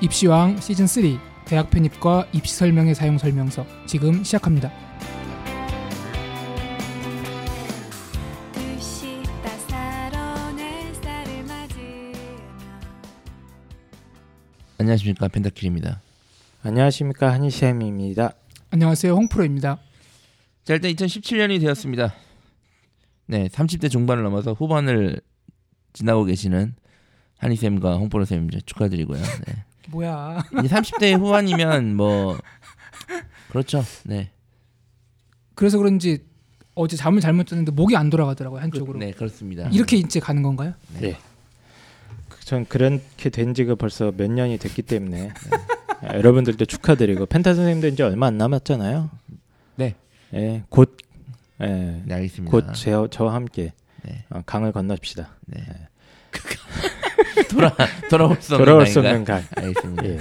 입시왕 시즌 3 대학 편입과 입시 설명의 사용 설명서 지금 시작합니다. 안녕하십니까 펜타킬입니다. 안녕하십니까 한희쌤입니다. 안녕하세요. 홍프로입니다. 자 일단 2017년이 되었습니다. 네, 30대 중반을 넘어서 후반을 지나고 계시는 한희쌤과 홍보로쌤 축하드리고요. 네. 뭐야? 이제 30대 후반이면 뭐 그렇죠. 네, 그래서 그런지 어제 잠을 잘못 잤는데 목이 안 돌아가더라고요 한쪽으로. 네 그렇습니다. 이렇게 이제 가는 건가요? 네. 전 그렇게 된 지가 벌써 몇 년이 됐기 때문에 아, 여러분들도 축하드리고 펜타 선생님도 이제 얼마 안 남았잖아요. 네. 예, 곧 예, 네 알겠습니다. 곧 제, 저와 함께 네. 어, 강을 건넙시다. 네. 돌아 돌아올 수 없는 돌아올 수? 없는 강. 알겠습니다. 예.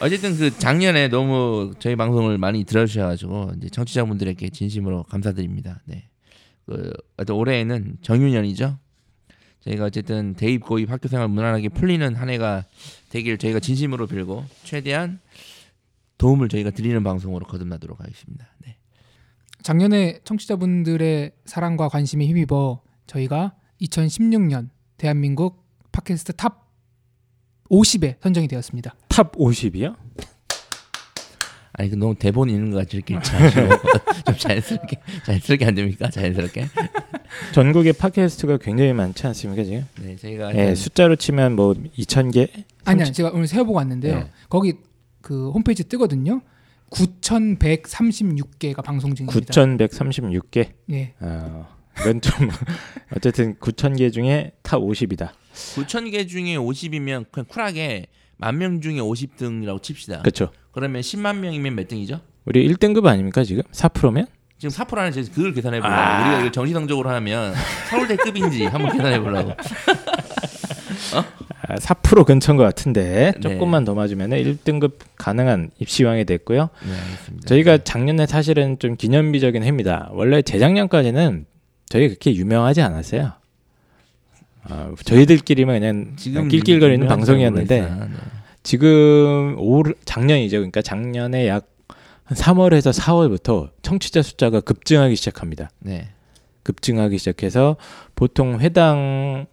어쨌든 그 작년에 너무 저희 방송을 많이 들어주셔가지고 이제 청취자분들에게 진심으로 감사드립니다. 네. 그 어떤 올해에는 정유년이죠. 저희가 어쨌든 대입 고입 학교생활 무난하게 풀리는 한 해가 되길 저희가 진심으로 빌고 최대한 도움을 저희가 드리는 방송으로 거듭나도록 하겠습니다. 네. 작년에 청취자분들의 사랑과 관심에 힘입어 저희가 2016년 대한민국 팟캐스트 top 50에 선정이 되었습니다. top 50이요? 아니 그 너무 대본 있는 것 같이 이렇게 좀 자연스럽게 자연스럽게 안 됩니까? 자연스럽게. 전국에 팟캐스트가 굉장히 많지 않습니까 지금? 네, 저희가 예, 숫자로 치면 뭐 2,000개? 아니야, 제가 오늘 세어보고 왔는데요. 네. 거기 그 홈페이지 뜨거든요. 9,136개가 방송 중입니다. 9,136개. 예. 어, 이건 좀 어쨌든 9,000개 중에 top 50이다. 9천 개 중에 50이면 그냥 쿨하게 만 명 중에 50등이라고 칩시다. 그렇죠. 그러면 10만 명이면 몇 등이죠? 우리 1등급 아닙니까 지금? 4%면? 지금 4%라는 제가 그걸 계산해 보려고 아. 우리가 이걸 정시성적으로 하면 서울대급인지 한번 계산해 보려고. 아, 4% 근처인 것 같은데 네. 조금만 더 맞으면 1등급 가능한 입시왕이 됐고요. 네. 저희가 작년에 사실은 좀 기념비적인 해입니다. 원래 재작년까지는 저희 그렇게 유명하지 않았어요. 아, 저희들끼리만 그냥 지금 낄낄거리는 방송이었는데. 네. 지금 올 작년이죠. 그러니까 작년에 약 3월에서 4월부터 청취자 숫자가 급증하기 시작합니다. 네. 급증하기 시작해서 보통 회당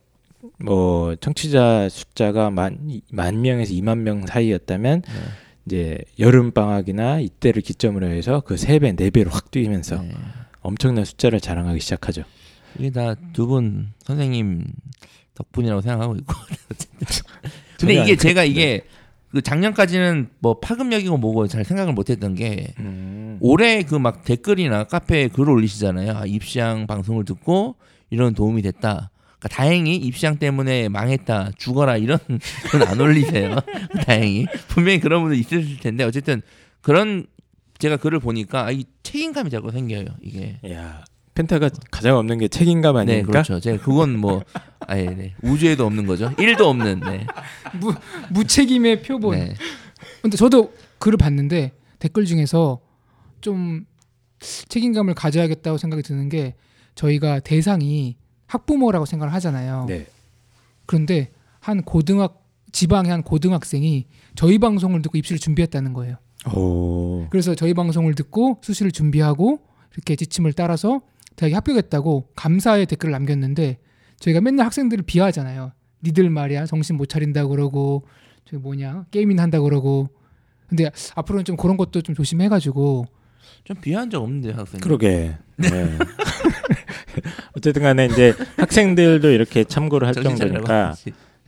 뭐 청취자 숫자가 만, 만 명에서 2만 명 사이였다면 네. 이제 여름 방학이나 이때를 기점으로 해서 그 세 배, 네 배로 확 뛰면서 네. 엄청난 숫자를 자랑하기 시작하죠. 이게 다 두 분 선생님 덕분이라고 생각하고 있고. 근데 이게 안 제가. 이게 그 작년까지는 뭐 파급력이고 뭐고 잘 생각을 못했던 게 음. 올해 그 막 댓글이나 카페에 글 올리시잖아요. 아, 입시왕 방송을 듣고 이런 도움이 됐다. 그러니까 다행히 입시왕 때문에 망했다, 죽어라 이런 건 안 올리세요. 다행히 분명히 그런 분들 있으실 텐데 어쨌든 그런 제가 글을 보니까 아, 이 책임감이 자꾸 생겨요. 이게 야, 펜타가 가장 없는 게 책임감 네 아닙니까? 그렇죠. 제가 그건 뭐 아예 네. 우주에도 없는 거죠. 일도 없는. 네. 무, 무책임의 표본. 네. 근데 저도 글을 봤는데 댓글 중에서 좀 책임감을 가져야겠다고 생각이 드는 게 저희가 대상이 학부모라고 생각을 하잖아요. 네. 그런데 한 고등학 지방의 한 고등학생이 저희 방송을 듣고 입시를 준비했다는 거예요. 오. 그래서 저희 방송을 듣고 수시를 준비하고 이렇게 지침을 따라서 대학에 합격했다고 감사의 댓글을 남겼는데 저희가 맨날 학생들을 비하하잖아요. 니들 말이야 정신 못 차린다 그러고 저기 뭐냐 게임이나 한다 그러고 근데 앞으로는 좀 그런 것도 좀 조심해가지고 좀 비하한 적 없는데 학생. 그러게. 네. 어쨌든 간에 이제 학생들도 이렇게 참고를 할 정도니까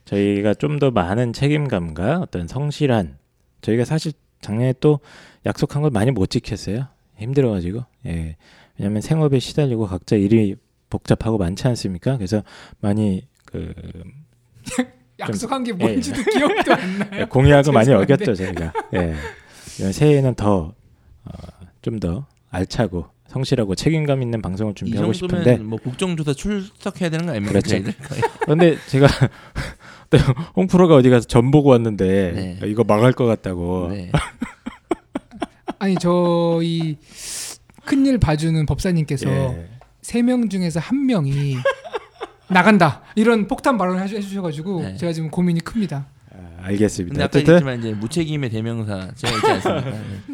저희가 좀 더 많은 책임감과 어떤 성실한 저희가 사실 작년에 또 약속한 걸 많이 못 지켰어요. 힘들어가지고 예 왜냐하면 생업에 시달리고 각자 일이 복잡하고 많지 않습니까? 그래서 많이 그 약속한 게 뭔지도 기억도 안 나요. 공약을 많이. 어겼죠 저희가. 예 새해에는 더 좀더 알차고 성실하고 책임감 있는 방송을 이 준비하고 정도면 싶은데 뭐 국정조사 출석해야 되는 거 아닙니까? 그렇죠. 그런데 제가 홍프로가 어디 가서 전 보고 왔는데 네. 이거 망할 것 같다고 네. 아니 저희 큰일 봐주는 법사님께서 예. 세명 중에서 한 명이 나간다 이런 폭탄 발언을 해주- 해주셔가지고 네. 제가 지금 고민이 큽니다. 아, 알겠습니다. 근데 아까 어쨌든 얘기했지만 이제 무책임의 대명사 제가 있지 않습니까? 네.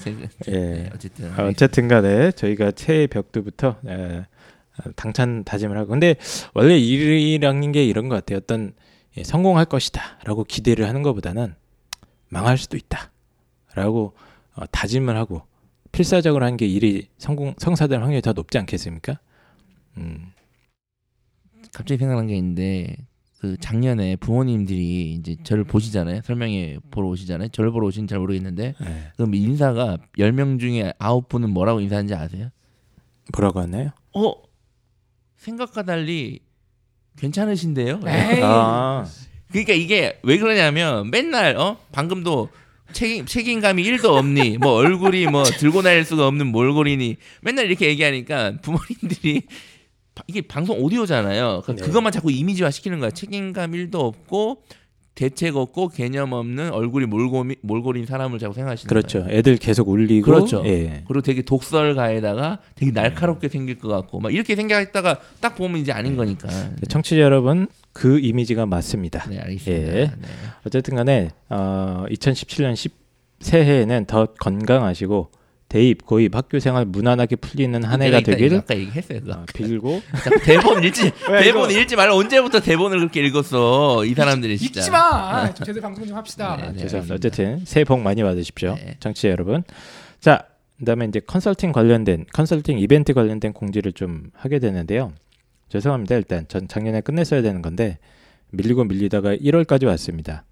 제가- 예. 네, 어쨌든 어, 어쨌든간에 저희가 새해 벽두부터 에, 당찬 다짐을 하고 근데 원래 일이라는 게 이런 것 같아요. 어떤 예, 성공할 것이다라고 기대를 하는 것보다는 망할 수도 있다라고 어, 다짐을 하고 필사적으로 하는 게 일이 성공 성사될 확률이 더 높지 않겠습니까? 음, 갑자기 생각난 게 있는데 그 작년에 부모님들이 이제 저를 보시잖아요. 설명회 보러 오시잖아요. 저를 보러 오신지 잘 모르겠는데 예. 그럼 인사가 10명 중에 9분은 뭐라고 인사하는지 아세요? 뭐라고 하나요? 어? 생각과 달리 괜찮으신데요? 에이. 아, 그러니까 이게 왜 그러냐면 맨날 어 방금도 책임 책임감이 1도 없니 뭐 얼굴이 뭐 들고 다닐 수가 없는 몰골이니 맨날 이렇게 얘기하니까 부모님들이 바- 이게 방송 오디오잖아요. 그 네. 그것만 자꾸 이미지화 시키는 거야. 책임감 1도 없고 대책 없고 개념 없는 얼굴이 몰골이 몰골인 사람을 자꾸 생각하시는 그렇죠. 거예요. 애들 계속 울리고 그렇죠. 예. 그리고 되게 독설가에다가 되게 날카롭게 생길 것 같고 막 이렇게 생각했다가 딱 보면 이제 아닌 거니까. 청취자 여러분 그 이미지가 맞습니다. 네 알겠습니다. 예. 네. 어쨌든 간에 어, 2017년 10 새해에는 더 건강하시고 대입, 고입, 학교 생활 무난하게 풀리는 한 해가 되길 아까 얘기했어요. 어, 빌고 대본 읽지 왜 대본? 읽지 말고 언제부터 대본을 그렇게 읽었어 이 사람들이 진짜. 읽지 마. 아, 좀 제대로 방송 좀 합시다. 네, 네. 죄송합니다. 알겠습니다. 어쨌든 새해 복 많이 받으십시오. 네. 청취자 여러분. 자, 그다음에 이제 컨설팅 관련된 컨설팅 이벤트 관련된 공지를 좀 하게 되는데요. 죄송합니다. 일단 전 작년에 끝냈어야 되는 건데 밀리고 밀리다가 1월까지 왔습니다.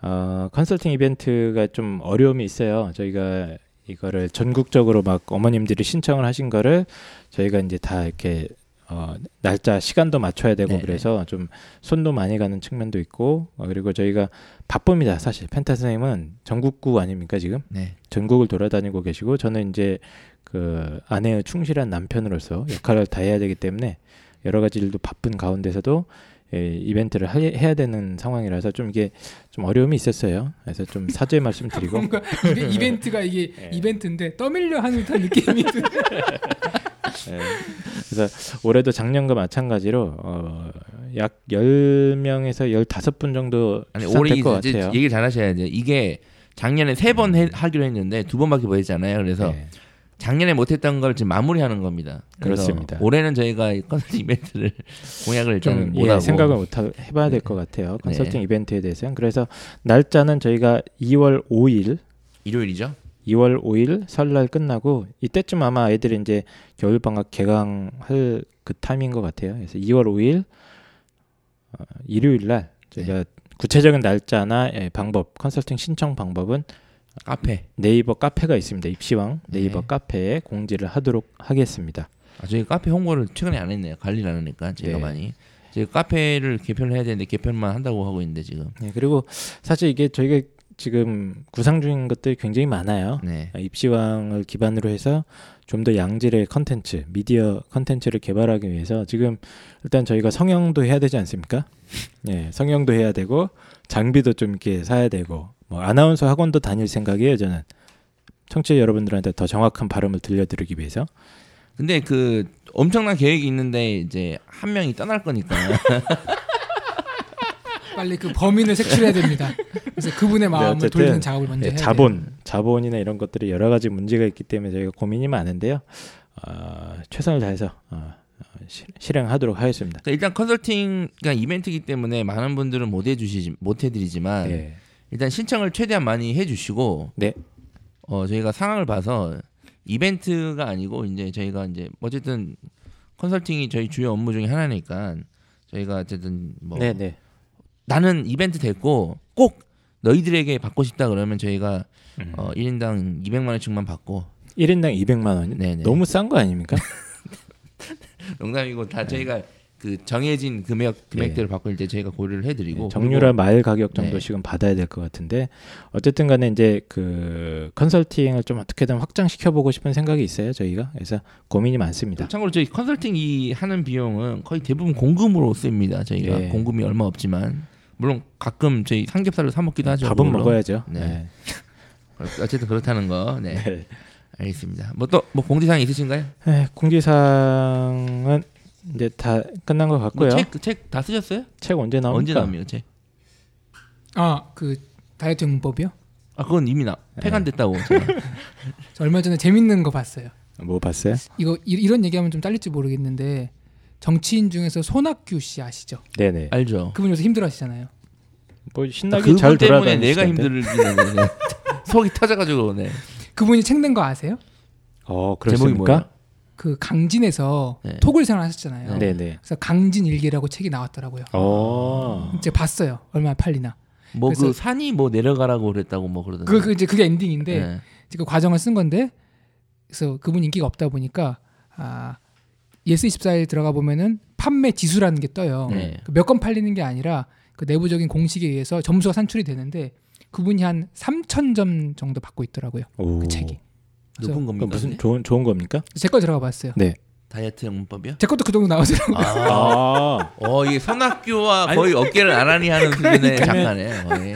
어, 컨설팅 이벤트가 좀 어려움이 있어요. 저희가 이거를 전국적으로 막 어머님들이 신청을 하신 거를 저희가 이제 다 이렇게 어, 날짜 시간도 맞춰야 되고 네네. 그래서 좀 손도 많이 가는 측면도 있고 어, 그리고 저희가 바쁩니다. 사실 펜타 선생님은 전국구 아닙니까 지금 네. 전국을 돌아다니고 계시고 저는 이제 그 아내의 충실한 남편으로서 역할을 다 해야 되기 때문에 여러 가지 일도 바쁜 가운데서도 예, 이벤트를 하, 해야 되는 상황이라서 좀 이게 좀 어려움이 있었어요. 그래서 좀 사죄 말씀드리고 뭔가 이베- 이벤트가 이게 예. 이벤트인데 떠밀려 하는 듯한 느낌이 드- 예. 그래서 올해도 작년과 마찬가지로 어, 약 10명에서 15분 정도 아니 올해 것 이제 같아요. 얘기를 잘 하셔야 돼요. 이게 작년에 세번 하기로 했는데 두 번밖에 못 했잖아요. 그래서 예. 작년에 못했던 걸 지금 마무리하는 겁니다. 그렇습니다. 올해는 저희가 이 컨설팅 이벤트를 공약을 좀못 예, 하고 생각을 못 하, 해봐야 될 네. 것 같아요. 컨설팅 네. 이벤트에 대해서는 그래서 날짜는 저희가 2월 5일, 일요일이죠. 2월 5일 설날 끝나고 이때쯤 아마 아이들이 이제 겨울 방학 개강할 그 타임인 것 같아요. 그래서 2월 5일 어, 일요일 날 저희가 네. 구체적인 날짜나 예, 방법, 컨설팅 신청 방법은 카페. 네이버 카페가 있습니다. 입시왕 네이버 네. 카페에 공지를 하도록 하겠습니다. 아, 저희 카페 홍보를 최근에 안 했네요. 관리를 안 하니까 제가 네. 많이. 저희 카페를 개편을 해야 되는데 개편만 한다고 하고 있는데 지금. 네, 그리고 사실 이게 저희가 지금 구상 중인 것들이 굉장히 많아요. 네. 아, 입시왕을 기반으로 해서 좀 더 양질의 컨텐츠, 미디어 컨텐츠를 개발하기 위해서 지금 일단 저희가 성형도 해야 되지 않습니까? 예, 성형도 해야 되고 장비도 좀 이렇게 사야 되고 뭐 아나운서 학원도 다닐 생각이에요, 저는. 청취자 여러분들한테 더 정확한 발음을 들려드리기 위해서. 근데 그 엄청난 계획이 있는데 이제 한 명이 떠날 거니까. 빨리 그 범인을 색출해야 됩니다. 그래서 그분의 마음을 어쨌든, 돌리는 작업을 먼저 예, 해야 자본, 자본이나 이런 것들이 여러 가지 문제가 있기 때문에 저희가 고민이 많은데요. 어, 최선을 다해서 어, 어, 시- 실행하도록 하겠습니다. 그러니까 일단 컨설팅 그러니까 이벤트이기 때문에 많은 분들은 못 해주시지 못 해드리지만 예. 일단 신청을 최대한 많이 해주시고 네. 어 저희가 상황을 봐서 이벤트가 아니고 이제 저희가 이제 어쨌든 컨설팅이 저희 주요 업무 중에 하나니까 저희가 어쨌든 뭐 네, 네. 나는 이벤트 됐고 꼭 너희들에게 받고 싶다 그러면 저희가 음. 어 1인당 200만 원씩만 받고 1인당 200만 원. 네네. 너무 싼 거 아닙니까? 농담이고 다 네. 저희가 그 정해진 금액 금액대를 받고 이제 저희가 고려를 해드리고 네, 정유라 마일 가격 네. 정도씩은 받아야 될 것 같은데 어쨌든 간에 이제 그 컨설팅을 좀 어떻게든 확장시켜 보고 싶은 생각이 있어요, 저희가. 그래서 고민이 많습니다. 참고로 저희 컨설팅 이 하는 비용은 거의 대부분 공금으로 씁니다. 저희가 예. 공금이 얼마 없지만 물론 가끔 저희 삼겹살을 사 먹기도 하죠. 밥은 그걸로. 먹어야죠. 네. 네. 어쨌든 그렇다는 거. 네. 네. 알겠습니다. 뭐또뭐 공지사항 있으신가요? 네, 공지사항은 이제 다 끝난 것 같고요. 뭐책책 다 쓰셨어요? 책 언제 나옵니까? 언제 나옵니까 책? 아그 다이어트 문법이요? 아 그건 이미 나 네. 폐간됐다고. 제가. 저 얼마 전에 재밌는 거 봤어요. 뭐 봤어요? 이거 이, 이런 얘기하면 좀 잘릴지 모르겠는데 정치인 중에서 손학규 씨 아시죠? 네네. 알죠. 그분 요새 힘들어하시잖아요. 뭐 신나게 그분 잘 때문에 돌아다니시던데. 내가 힘들긴 네. 속이 터져가지고 네. 그분이 책 낸 거 아세요? 어? 그렇습니까? 그 강진에서 네. 토굴 생활하셨잖아요. 네 네. 그래서 강진 일기라고 책이 나왔더라고요. 어. 제가 봤어요. 얼마나 팔리나. 뭐 그 산이 뭐 내려가라고 그랬다고 뭐 그러던데. 그, 그 이제 그게 엔딩인데 네. 그 과정을 쓴 건데 그래서 그분 인기가 없다 보니까 아 예스 24에 들어가 보면은 판매 지수라는 게 떠요. 네. 몇 건 팔리는 게 아니라 그 내부적인 공식에 의해서 점수가 산출이 되는데 그분이 한 3천 점 정도 받고 있더라고요. 오. 그 책이. 높은 그 겁니까? 무슨? 좋은 좋은 겁니까? 제 거 들어가 봤어요. 네. 다이어트 영문법이요? 제 것도 그 정도 나오더라고요. 아, 아. 어 이게 손학규와 아니, 거의 어깨를 나란히 하는 수준의. 거의.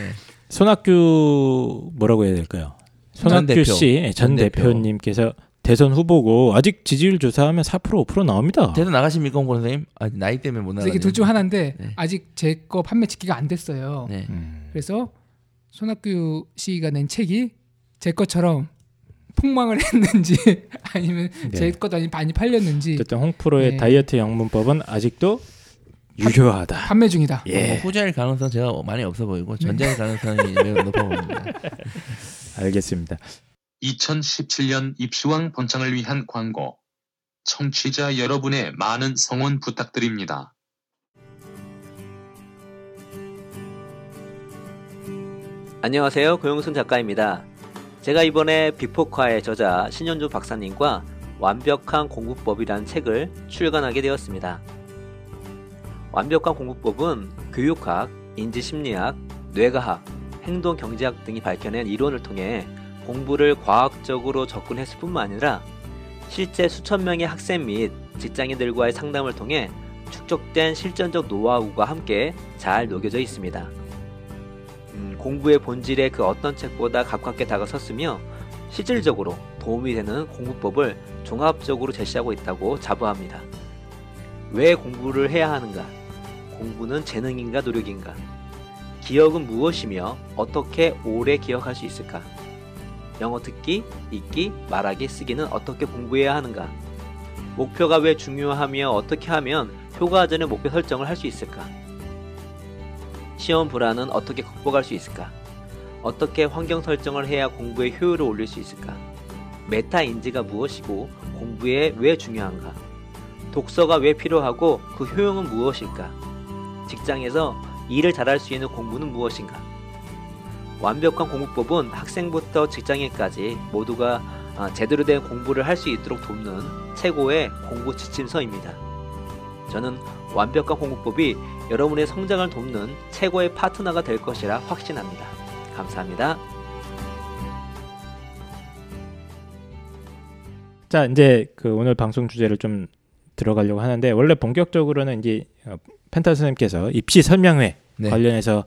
손학규 뭐라고 해야 될까요? 전 손학규 대표. 씨, 예, 전전 대표. 대표님께서 대선 후보고 아직 지지율 조사하면 4% 5% 나옵니다. 대선 나가십니까, 홍 선생님? 아, 나이 때문에 못 나가. 이게 둘 중 하나인데 네. 아직 제 거 판매 집계가 안 됐어요. 네. 음. 그래서 손학규 씨가 낸 책이 제 것처럼 폭망을 했는지 아니면 네. 제 것도 아니 많이 팔렸는지 어쨌든 홍프로의 네. 다이어트 영문법은 아직도 유효하다. 판매 중이다. 뭐 예, 후자일 가능성 제가 많이 없어 보이고 네. 전자일 가능성이 매우 높아 보입니다. 알겠습니다. 2017년 입시왕 본창을 위한 광고. 청취자 여러분의 많은 성원 부탁드립니다. 안녕하세요. 고용순 작가입니다. 제가 이번에 비폭화의 저자 신현주 박사님과 완벽한 공부법이라는 책을 출간하게 되었습니다. 완벽한 공부법은 교육학, 인지심리학, 뇌과학, 행동경제학 등이 밝혀낸 이론을 통해 공부를 과학적으로 접근했을 뿐만 아니라 실제 수천 명의 학생 및 직장인들과의 상담을 통해 축적된 실전적 노하우가 함께 잘 녹여져 있습니다. 음, 공부의 본질에 그 어떤 책보다 가깝게 다가섰으며 실질적으로 도움이 되는 공부법을 종합적으로 제시하고 있다고 자부합니다. 왜 공부를 해야 하는가? 공부는 재능인가 노력인가? 기억은 무엇이며 어떻게 오래 기억할 수 있을까? 영어 듣기, 읽기, 말하기, 쓰기는 어떻게 공부해야 하는가? 목표가 왜 중요하며 어떻게 하면 효과적인 목표 설정을 할 수 있을까? 시험 불안은 어떻게 극복할 수 있을까? 어떻게 환경 설정을 해야 공부의 효율을 올릴 수 있을까? 메타 인지가 무엇이고 공부에 왜 중요한가? 독서가 왜 필요하고 그 효용은 무엇일까? 직장에서 일을 잘할 수 있는 공부는 무엇인가? 완벽한 공부법은 학생부터 직장인까지 모두가 아, 제대로 된 공부를 할 수 있도록 돕는 최고의 공부 지침서입니다. 저는 완벽한 공부법이 여러분의 성장을 돕는 최고의 파트너가 될 것이라 확신합니다. 감사합니다. 자, 이제 그 오늘 방송 주제를 좀 들어가려고 하는데 원래 본격적으로는 이제 어, 펜타 선생님께서 입시 설명회 네. 관련해서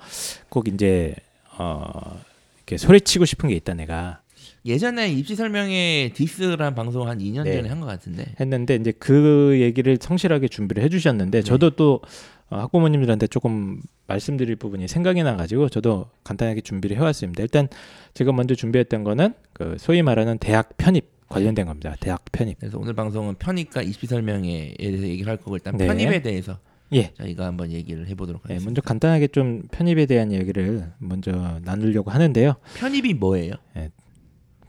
꼭 이제 어 이렇게 소리치고 싶은 게 있다 내가 예전에 입시 설명회 디스란 방송 한 2년 네. 전에 한 것 같은데. 했는데 이제 그 얘기를 성실하게 준비를 해주셨는데 네. 저도 또 어, 학부모님들한테 조금 말씀드릴 부분이 생각이 나가지고 저도 간단하게 준비를 해왔습니다. 일단 제가 먼저 준비했던 거는 그 소위 말하는 대학 편입 관련된 겁니다. 대학 편입. 그래서 오늘 방송은 편입과 입시 설명회에 대해서 얘기를 할 거고 일단 네. 편입에 대해서 예. 저희가 한번 얘기를 해보도록 네, 하겠습니다. 먼저 간단하게 좀 편입에 대한 얘기를 먼저 나누려고 하는데요. 편입이 뭐예요? 네.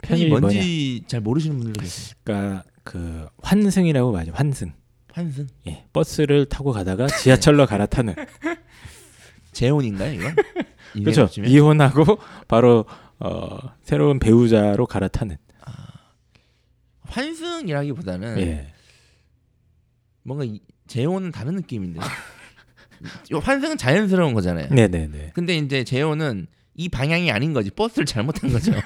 편입이 뭔지 잘 모르시는 분들도 계세요. 그러니까 그 환승이라고 말하죠. 환승. 환승? 예, 버스를 타고 가다가 지하철로 갈아타는. 재혼인가요 이거? 이게 그렇죠. 맞으면? 이혼하고 바로 어, 새로운 배우자로 갈아타는. 환승이라기보다는 예. 뭔가 이- 재혼은 다른 느낌인데. 이 환승은 자연스러운 거잖아요. 네, 네, 네. 근데 이제 재혼은 이 방향이 아닌 거지. 버스를 잘못한 거죠.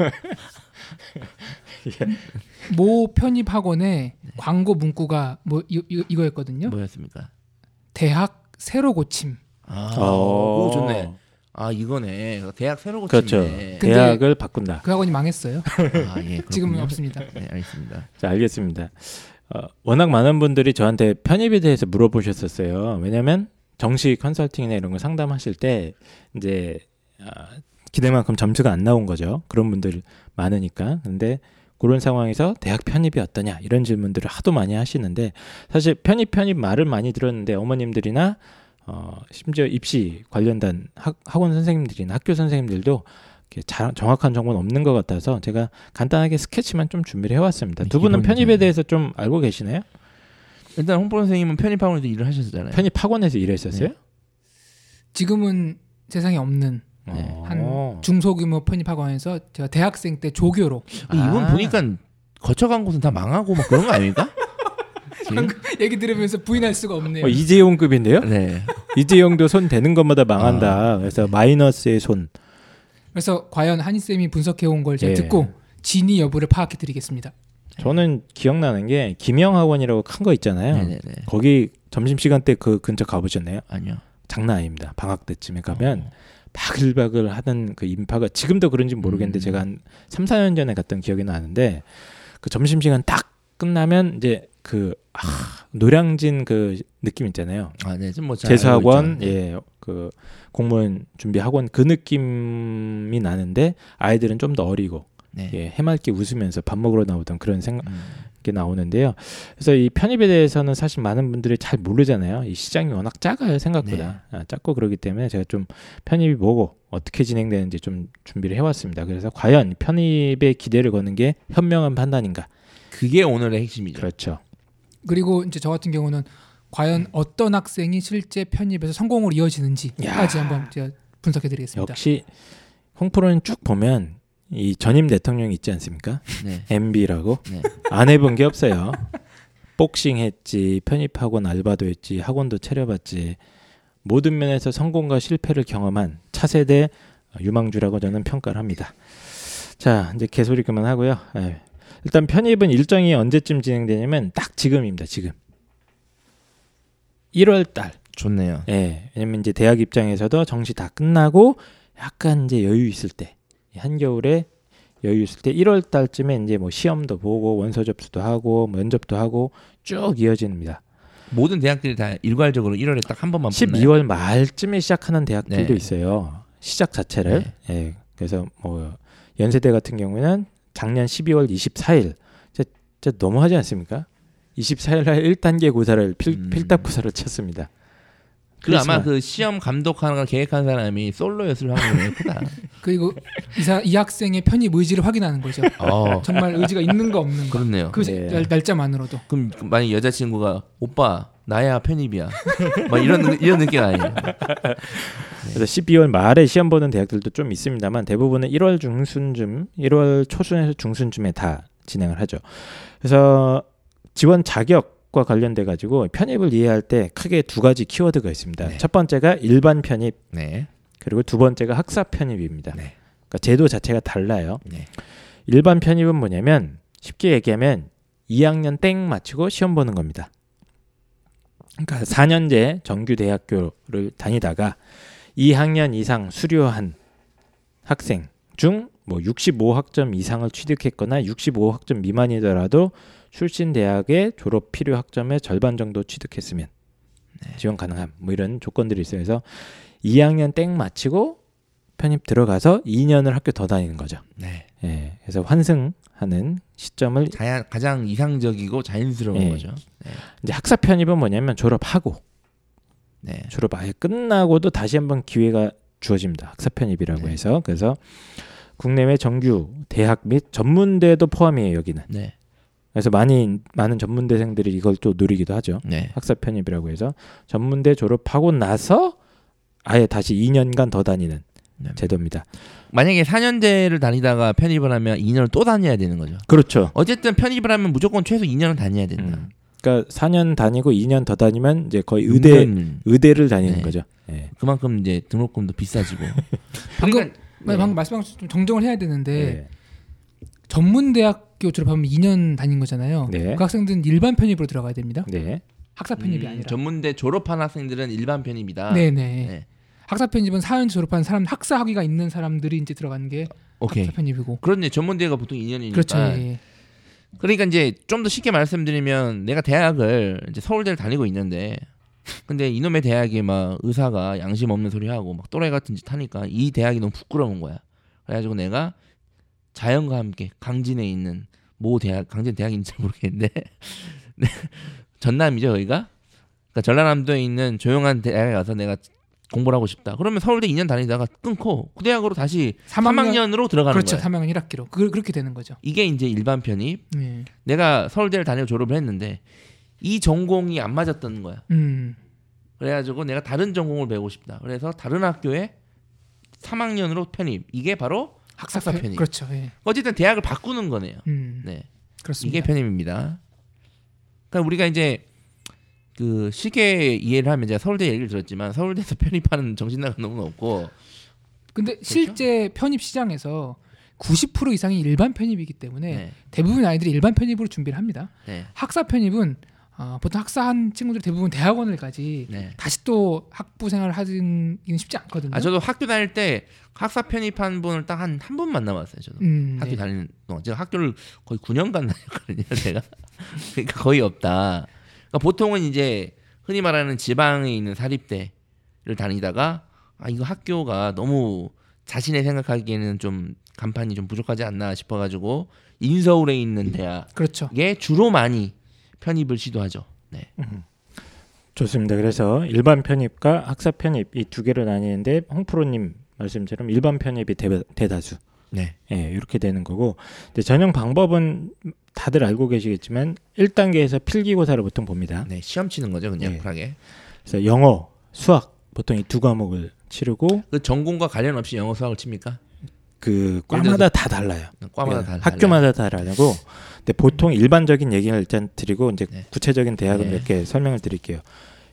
모 편입 학원에 광고 문구가 뭐 이, 이, 이 거였거든요. 뭐였습니까? 대학 새로 고침. 아, 어. 오 좋네. 아 이거네. 대학 새로 그렇죠. 고치네. 근데- 대학을 바꾼다. 그 학원이 망했어요. 아 예. 지금은 그렇군요. 없습니다. 네, 알겠습니다. 자, 알겠습니다. 어, 워낙 많은 분들이 저한테 편입에 대해서 물어보셨었어요. 왜냐면 정시 컨설팅이나 이런 거 상담하실 때 이제 아, 기대만큼 점수가 안 나온 거죠. 그런 분들 많으니까. 근데 그런 상황에서 대학 편입이 어떠냐 이런 질문들을 하도 많이 하시는데 사실 편입 편입 말을 많이 들었는데 어머님들이나 어, 심지어 입시 관련된 학, 학원 선생님들이나 학교 선생님들도 이렇게 자, 정확한 정보는 없는 것 같아서 제가 간단하게 스케치만 좀 준비를 해왔습니다. 두 분은. 편입에 대해서 좀 알고 계시나요? 일단 홍보 선생님은 편입 학원에서 일을 하셨잖아요. 편입 학원에서 일했었어요? 네. 지금은 세상에 없는 네. 어. 한 중소규모 편입학원에서 제가 대학생 때 조교로 아, 이분 아. 보니까 거쳐간 곳은 다 망하고 막 그런 거 아닙니까? 얘기 들으면서 부인할 수가 없네요. 어, 이재용급인데요? 네. 이재용도 손 대는 것마다 망한다. 아. 그래서 마이너스의 손. 그래서 과연 한희 쌤이 분석해 온 걸 제가 예. 듣고 진위 여부를 파악해 드리겠습니다. 저는 기억나는 게 김영학원이라고 큰 거 있잖아요. 네네네. 거기 점심 시간 때 그 근처 가보셨나요? 아니요. 장난 아닙니다. 방학 때쯤에 가면 어. 바글바글 하던 그 인파가 지금도 그런지 모르겠는데 음. 제가 한 3, 4년 전에 갔던 기억이 나는데 그 점심 시간 딱 끝나면 이제 그 아, 노량진 그 느낌 있잖아요. 아, 네. 좀뭐 잘 재수학원 알고 있죠. 예. 그 공무원 준비 학원 그 느낌이 나는데 아이들은 좀 더 어리고 네. 예, 해맑게 웃으면서 밥 먹으러 나오던 그런 생각 음. 게 나오는데요. 그래서 이 편입에 대해서는 사실 많은 분들이 잘 모르잖아요. 이 시장이 워낙 작아요 생각보다 아, 작고 그러기 때문에 제가 좀 편입이 뭐고 어떻게 진행되는지 좀 준비를 해왔습니다. 그래서 과연 편입에 기대를 거는 게 현명한 판단인가? 그게 오늘의 핵심이죠. 그렇죠. 그리고 이제 저 같은 경우는 과연 어떤 학생이 실제 편입에서 성공으로 이어지는지까지 야. 한번 제가 분석해 드리겠습니다. 역시 홍프로는 쭉 보면 이 전임 대통령이 있지 않습니까? 네. MB라고 네. 안 해본 게 없어요. 복싱 했지, 편입학원 알바도 했지, 학원도 차려봤지. 모든 면에서 성공과 실패를 경험한 차세대 유망주라고 저는 평가를 합니다. 자, 이제 개소리 그만하고요. 예. 일단 편입은 일정이 언제쯤 진행되냐면 딱 지금입니다. 지금. 1월 달. 좋네요. 예. 왜냐면 이제 대학 입장에서도 정시 다 끝나고 약간 이제 여유 있을 때 한겨울에 여유 있을 때 1월 달쯤에 이제 뭐 시험도 보고 원서 접수도 하고 면접도 하고 쭉 이어집니다. 모든 대학들이 다 일괄적으로 1월에 딱 한 번만 붙나요? 12월 말쯤에 시작하는 대학들도 네. 있어요. 시작 자체를. 예. 그래서 뭐 연세대 같은 경우는 작년 12월 24일 진짜, 진짜 너무하지 않습니까? 24일 날 1단계 고사를 필, 음. 필답 고사를 쳤습니다. 그 아마. 그 시험 감독하는 걸 계획한 사람이 솔로였을 확률이 크다. 그리고 이, 사, 이 학생의 편입 의지를 확인하는 거죠. 어, 정말 의지가 있는 거 없는 거. 그렇네요. 그 네. 날, 날짜만으로도. 그럼 만약 여자친구가 오빠 나야 편입이야. 막 이런 이런 느낌 아니에요. 그래서 12월 말에 시험 보는 대학들도 좀 있습니다만 대부분은 1월 중순쯤, 1월 초순에서 중순쯤에 다 진행을 하죠. 그래서 지원 자격 과 관련돼 가지고 편입을 이해할 때 크게 두 가지 키워드가 있습니다. 네. 첫 번째가 일반 편입, 네. 그리고 두 번째가 학사 편입입니다. 네. 그러니까 제도 자체가 달라요. 네. 일반 편입은 뭐냐면 쉽게 얘기하면 2학년 땡 마치고 시험 보는 겁니다. 그러니까 4년제 정규 대학교를 다니다가 2학년 이상 수료한 학생 중 뭐 65학점 이상을 취득했거나 65학점 미만이더라도 출신 대학의 졸업 필요 학점의 절반 정도 취득했으면 지원 가능함. 뭐 이런 조건들이 있어요. 그래서 2학년 땡 마치고 편입 들어가서 2년을 학교 더 다니는 거죠. 네. 예, 그래서 환승하는 시점을 자야, 가장 이상적이고 자연스러운 예. 거죠. 이제 학사 편입은 뭐냐면 졸업하고 네. 졸업 아예 끝나고도 다시 한번 기회가 주어집니다. 학사 편입이라고 네. 해서 그래서 국내외 정규 대학 및 전문대도 포함이에요 여기는. 네. 그래서 많이 많은 전문대생들이 이걸 또 누리기도 하죠. 네. 학사 편입이라고 해서 전문대 졸업하고 나서 아예 다시 2년간 더 다니는 네. 제도입니다. 만약에 4년제를 다니다가 편입을 하면 2년을 또 다녀야 되는 거죠. 그렇죠. 어쨌든 편입을 하면 무조건 최소 2년은 다녀야 된다. 음. 그러니까 4년 다니고 2년 더 다니면 이제 거의 의대 은근 의대를 다니는 네. 거죠. 예. 그만큼 이제 등록금도 비싸지고. 방금 그러니까, 네. 방금 말씀하신 좀 정정을 해야 되는데 예. 전문 대학 교 졸업하면 2년 다닌 거잖아요. 네. 그 학생들은 일반 편입으로 들어가야 됩니다. 네. 학사 편입이 음, 아니라. 전문대 졸업한 학생들은 일반 편입이다. 네네. 네. 학사 편입은 4년 졸업한 사람 학사 학위가 있는 사람들이 이제 들어가는 게 오케이. 학사 편입이고. 그런데 전문대가 보통 2년이니까. 그렇죠. 예. 그러니까 이제 좀 더 쉽게 말씀드리면 내가 대학을 이제 서울대를 다니고 있는데 근데 이놈의 대학에 막 의사가 양심 없는 소리 하고 막 또라이 같은 짓 하니까 이 대학이 너무 부끄러운 거야. 그래가지고 내가 자연과 함께 강진에 있는 모 대학 강진 대학인지 잘 모르겠는데 네, 전남이죠 여기가. 그러니까 전라남도에 있는 조용한 대학에 가서 내가 공부를 하고 싶다. 그러면 서울대 2년 다니다가 끊고 그 대학으로 다시 3학년 3학년으로 들어가는 그렇죠. 거야. 3학년 1학기로. 그, 그렇게 되는 거죠. 이게 이제 일반 편입. 네. 내가 서울대를 다니고 졸업을 했는데 이 전공이 안 맞았던 거야. 음. 그래가지고 내가 다른 전공을 배우고 싶다. 그래서 다른 학교에 3학년으로 편입. 이게 바로 학사 편- 편입. 그렇죠. 예. 어쨌든 대학을 바꾸는 거네요. 음. 네, 그렇습니다. 이게 편입입니다. 그러니까 우리가 이제 그 쉽게 이해를 하면 제가 서울대 얘기를 들었지만 서울대에서 편입하는 정신나간 놈은 없고 근데 그렇죠? 실제 편입 시장에서 90% 이상이 일반 편입이기 때문에 네, 대부분 아이들이 일반 편입으로 준비를 합니다. 네, 학사 편입은 어, 보통 학사한 친구들 대부분 대학원을 가지 네. 다시 또 학부 생활을 하기는 쉽지 않거든요. 아 저도 학교 다닐 때 학사 편입한 분을 딱 한 한 분만 남았어요. 저도. 음, 학교 네. 다니는 동안 제가 학교를 거의 9년간 다녔거든요 제가 그러니까 거의 없다 그러니까 보통은 이제 흔히 말하는 지방에 있는 사립대를 다니다가 아 이거 학교가 너무 자신의 생각하기에는 좀 간판이 좀 부족하지 않나 싶어가지고 인서울에 있는 대학에 그렇죠. 주로 많이 편입을 시도하죠 네 좋습니다. 그래서 일반 편입과 학사 편입 이 두 개로 나뉘는데 홍프로님 말씀처럼 일반 편입이 대, 대다수. 네. 예, 이렇게 되는 거고. 근데 전형 방법은 다들 알고 계시겠지만 1단계에서 필기고사를 보통 봅니다. 네 시험 치는 거죠 그냥 네. 쿨하게 그래서 영어, 수학 보통 이 두 과목을 치르고 그 전공과 관련 없이 영어 수학을 칩니까 그 과마다 다 달라요. 과마다 예, 다 달라요. 학교마다 다 다르고 근데 보통 일반적인 얘기를 일단 드리고 이제 네. 구체적인 대학은 네. 몇개 설명을 드릴게요.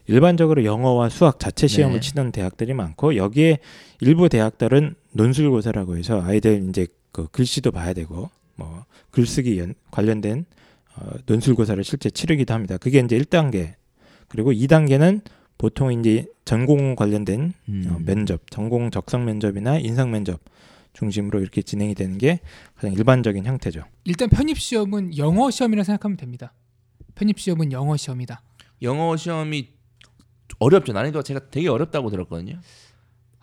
일반적으로 영어와 수학 자체 시험을 네. 치는 대학들이 많고 여기에 일부 대학들은 논술고사라고 해서 아이들 이제 그 글씨도 봐야 되고 뭐 글쓰기 연, 관련된 어, 논술고사를 실제 치르기도 합니다. 그게 이제 1단계. 그리고 2단계는 보통 이제 전공 관련된 음. 어, 면접, 전공 적성 면접이나 인상 면접 중심으로 이렇게 진행이 되는 게 가장 일반적인 형태죠. 일단 편입 시험은 영어 시험이라 생각하면 됩니다. 편입 시험은 영어 시험이다. 영어 시험이 어렵죠. 난이도가 제가 되게 어렵다고 들었거든요.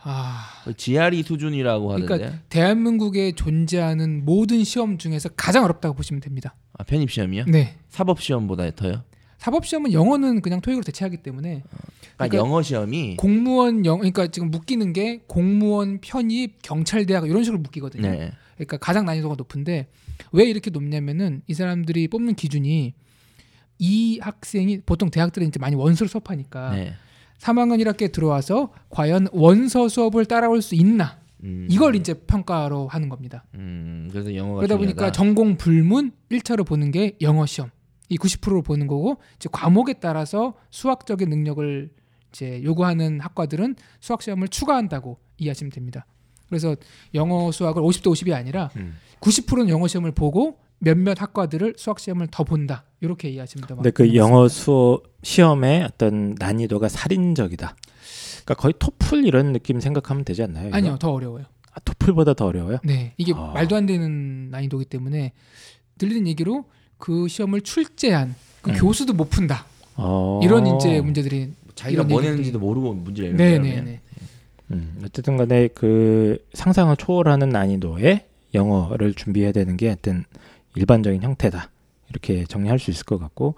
아, GRE 수준이라고 하던데. 그러니까 대한민국에 존재하는 모든 시험 중에서 가장 어렵다고 보시면 됩니다. 아, 편입 시험이요? 네. 사법 시험보다 더요? 사법 시험은 영어는 그냥 토익으로 대체하기 때문에 그러니까, 그러니까 영어 시험이 공무원 영 그러니까 지금 묶이는 게 공무원 편입 경찰 대학 이런 식으로 묶이거든요. 네. 그러니까 가장 난이도가 높은데 왜 이렇게 높냐면은 이 사람들이 뽑는 기준이 이 학생이 보통 대학들은 이제 많이 원서를 수업하니까 네. 3학년 1학기에 들어와서 과연 원서 수업을 따라올 수 있나 음, 이걸 이제 평가로 하는 겁니다. 음, 그래서 영어가 그러다 중요하다. 보니까 전공 불문 1차로 보는 게 영어 시험. 이 90%로 보는 거고 이제 과목에 따라서 수학적인 능력을 이제 요구하는 학과들은 수학 시험을 추가한다고 이해하시면 됩니다. 그래서 영어 수학을 50대 50이 아니라 음. 90%는 영어 시험을 보고 몇몇 학과들을 수학 시험을 더 본다. 이렇게 이해하시면 됩니다. 근데 그 영어 수업 시험의 어떤 난이도가 살인적이다. 그러니까 거의 토플 이런 느낌 생각하면 되지 않나요? 이거? 아니요, 더 어려워요. 아, 토플보다 더 어려워요? 네, 이게 아. 말도 안 되는 난이도기 때문에 들리는 얘기로 그 시험을 출제한 그 음. 교수도 못 푼다. 어. 이런 이제 문제들이 자기가 뭐 냈는지도 모르고 문제를 내는 거예요. 네네네. 음, 어쨌든 간에 그 상상을 초월하는 난이도의 영어를 준비해야 되는 게 어떤 일반적인 형태다. 이렇게 정리할 수 있을 것 같고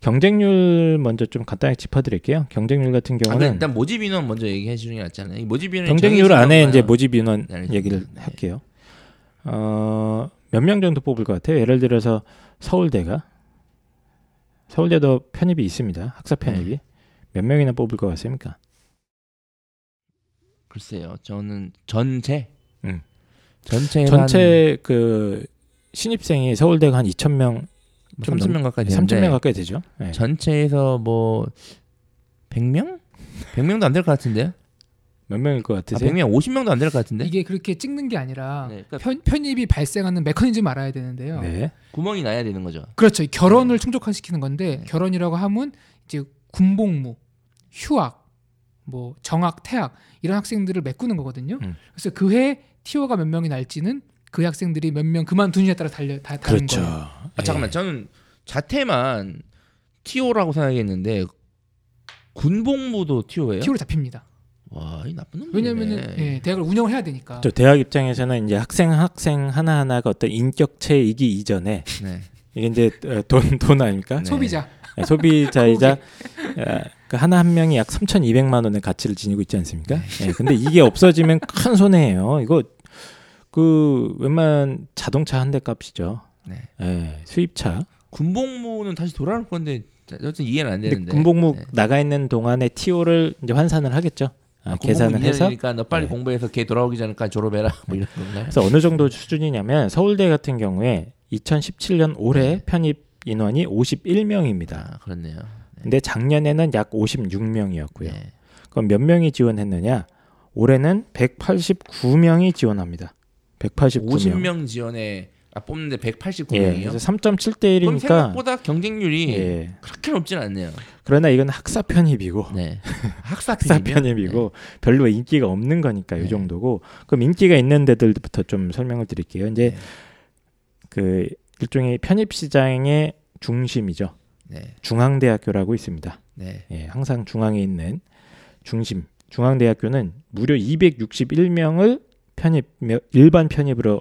경쟁률 먼저 좀 간단히 짚어드릴게요. 경쟁률 같은 아, 경우는 일단 모집 인원 먼저 얘기해 주는 게 낫잖아요. 이 모집 인원 경쟁률 안에 이제 모집 인원 네. 얘기를 네. 할게요. 어, 몇 명 정도 뽑을 것 같아요? 예를 들어서 서울대가 서울대도 편입이 있습니다. 학사 편입이 네. 몇 명이나 뽑을 것 같습니까? 글쎄요. 저는 전체 음. 전체 전체 그 신입생이 서울대가 한 2천 명, 좀 3천 명 가까이 3천 되는데 명 가까이 되죠. 네. 전체에서 뭐 100명? 100명도 안 될 것 같은데요? 몇 명일 것 아, 같으세요? 100명 50명도 안 될 것 같은데? 이게 그렇게 찍는 게 아니라 네, 그러니까 편, 편입이 발생하는 메커니즘 알아야 되는데요. 네. 구멍이 나야 되는 거죠. 그렇죠. 이 결혼을 충족화시키는 건데 네. 결혼이라고 하면 이제 군복무, 휴학, 뭐 정학, 태학 이런 학생들을 메꾸는 거거든요. 음. 그래서 그 해 티오가 몇 명이 날지는 그 학생들이 몇 명 그만두느냐에 따라 달려 다 다른 그렇죠. 거예요. 아, 잠깐만 저는 자퇴만 TO라고 생각했는데 군복무도 티오예요? 티오로 잡힙니다. 와, 이 나쁜 놈이네. 왜냐면은 예, 대학을 운영을 해야 되니까. 저 대학 입장에서는 이제 학생 학생 하나 하나가 어떤 인격체이기 이전에 네. 이게 이제 어, 돈돈 아닙니까? 네. 소비자. 네, 소비자이자 어, 그 하나 한 명이 약 3,200만 원의 가치를 지니고 있지 않습니까? 예, 근데 이게 없어지면 큰 손해예요. 이거 그 웬만 자동차 한 대 값이죠. 네. 예, 수입차. 군복무는 다시 돌아올 건데 여튼 이해는 안 되는데. 군복무 네. 나가 있는 동안에 TO를 이제 환산을 하겠죠. 아, 계산을 해서 그러니까 너 빨리 네. 공부해서 걔 돌아오기 전까지 졸업해라 뭐 이런 건가요? 그래서 어느 정도 수준이냐면 서울대 같은 경우에 2017년 올해 편입 인원이 51명입니다. 아, 그렇네요. 근데 작년에는 약 56명이었고요. 네. 그럼 몇 명이 지원했느냐? 올해는 189명이 지원합니다. 189명. 50명 지원에 아, 뽑는데 예, 189명이요. 그래서 3.7대 그럼 1이니까 생각보다 경쟁률이 예. 그렇게 높진 않네요. 그러나 이건 학사 편입이고 네. 학사 학사? 편입이고 별로 인기가 없는 거니까 네. 이 정도고 그럼 인기가 있는 데들부터 좀 설명을 드릴게요. 이제 네. 그 일종의 편입 시장의 중심이죠. 네. 중앙대학교라고 있습니다. 네. 예, 항상 중앙에 있는 중심 중앙대학교는 무려 261명을 편입 일반 편입으로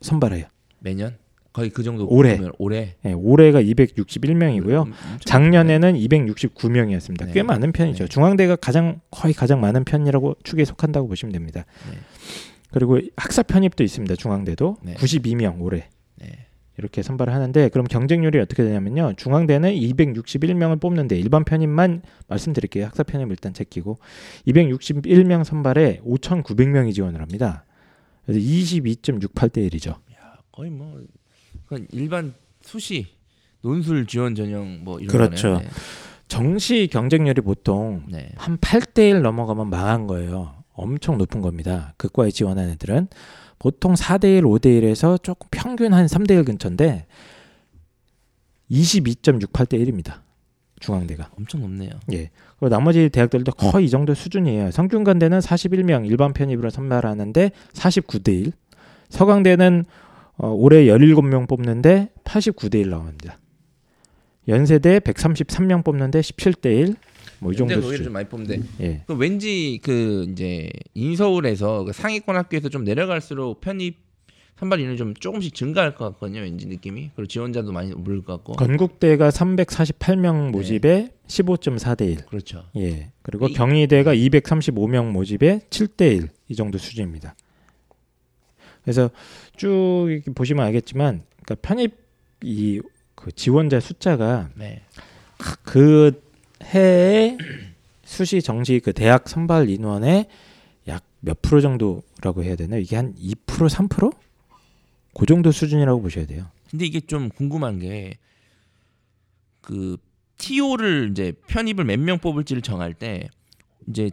선발해요. 매년 거의 그 정도 올해. 올해 예, 올해가 261명이고요. 음, 엄청 작년에는 269명이었습니다. 네. 꽤 많은 편이죠. 네. 중앙대가 가장 거의 가장 많은 편이라고 축에 속한다고 보시면 됩니다. 네. 그리고 학사 편입도 있습니다. 중앙대도 네. 92명 올해 네. 이렇게 선발을 하는데 그럼 경쟁률이 어떻게 되냐면요. 중앙대는 261명을 뽑는데 일반 편입만 말씀드릴게요. 학사 편입 일단 제끼고 261명 선발에 5,900명이 지원을 합니다. 그래서 22.68대 1이죠. 거의 뭐 그건 일반 수시 논술 지원 전형 뭐 이런 그렇죠. 거네요. 정시 경쟁률이 보통 네. 네. 한 8대 1 넘어가면 망한 거예요. 엄청 높은 겁니다. 극과에 지원한 애들은 보통 4대 1, 5대 1에서 조금 평균 한 3대 1 근처인데 22.68대 1입니다. 중앙대가. 엄청 높네요. 예. 그리고 나머지 대학들도 거의 이 정도 수준이에요. 성균관대는 41명 일반 편입으로 선발하는데 49대 1. 서강대는 어, 올해 17명 뽑는데 89대 1 나옵니다. 연세대 133명 뽑는데 17대 1. 뭐 이 정도 수준. 좀 많이 뽑는데 예. 그 왠지 그 이제 인서울에서 그 상위권 학교에서 좀 내려갈수록 편입 선발 인원이 좀 조금씩 증가할 것 같거든요. 왠지 느낌이. 그리고 지원자도 많이 오를 것 같고. 건국대가 348명 모집에 15.4대 1. 그렇죠. 예. 그리고 이- 경희대가 235명 모집에 7대 1. 이 정도 수준입니다. 그래서 쭉 이렇게 보시면 알겠지만 그러니까 편입 이 그 지원자 숫자가 네. 그 해에 수시 정시 그 대학 선발 인원의 약 몇 프로 정도라고 해야 되나? 이게 한 2% 3%? 그 정도 수준이라고 보셔야 돼요. 근데 이게 좀 궁금한 게 그 TO를 이제 편입을 몇 명 뽑을지를 정할 때 이제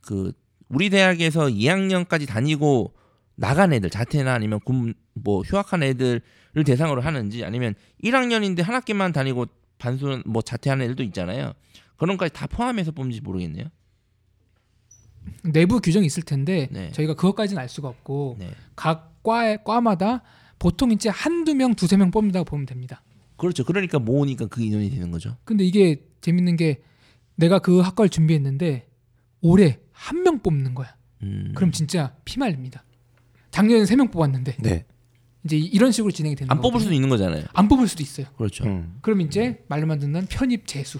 그 우리 대학에서 2학년까지 다니고 나간 애들 자퇴나 아니면 군 뭐 휴학한 애들을 대상으로 하는지 아니면 1학년인데 한 학기만 다니고 반수 뭐 자퇴하는 애들도 있잖아요. 그런 것까지 다 포함해서 뽑는지 모르겠네요. 내부 규정이 있을 텐데 네. 저희가 그것까지는 알 수가 없고 네. 각 과의 과마다 보통 이제 한두 명, 두세 명 뽑는다고 보면 됩니다. 그렇죠. 그러니까 모으니까 그 인원이 되는 거죠. 근데 이게 재밌는 게 내가 그 학과를 준비했는데 올해 한 명 뽑는 거야. 음. 그럼 진짜 피말립니다. 작년에 세 명 뽑았는데 네. 이제 이- 이런 식으로 진행이 되는 안 뽑을 거거든요. 수도 있는 거잖아요. 안 뽑을 수도 있어요. 그렇죠. 음. 그럼 이제 말로만 듣는 편입 재수.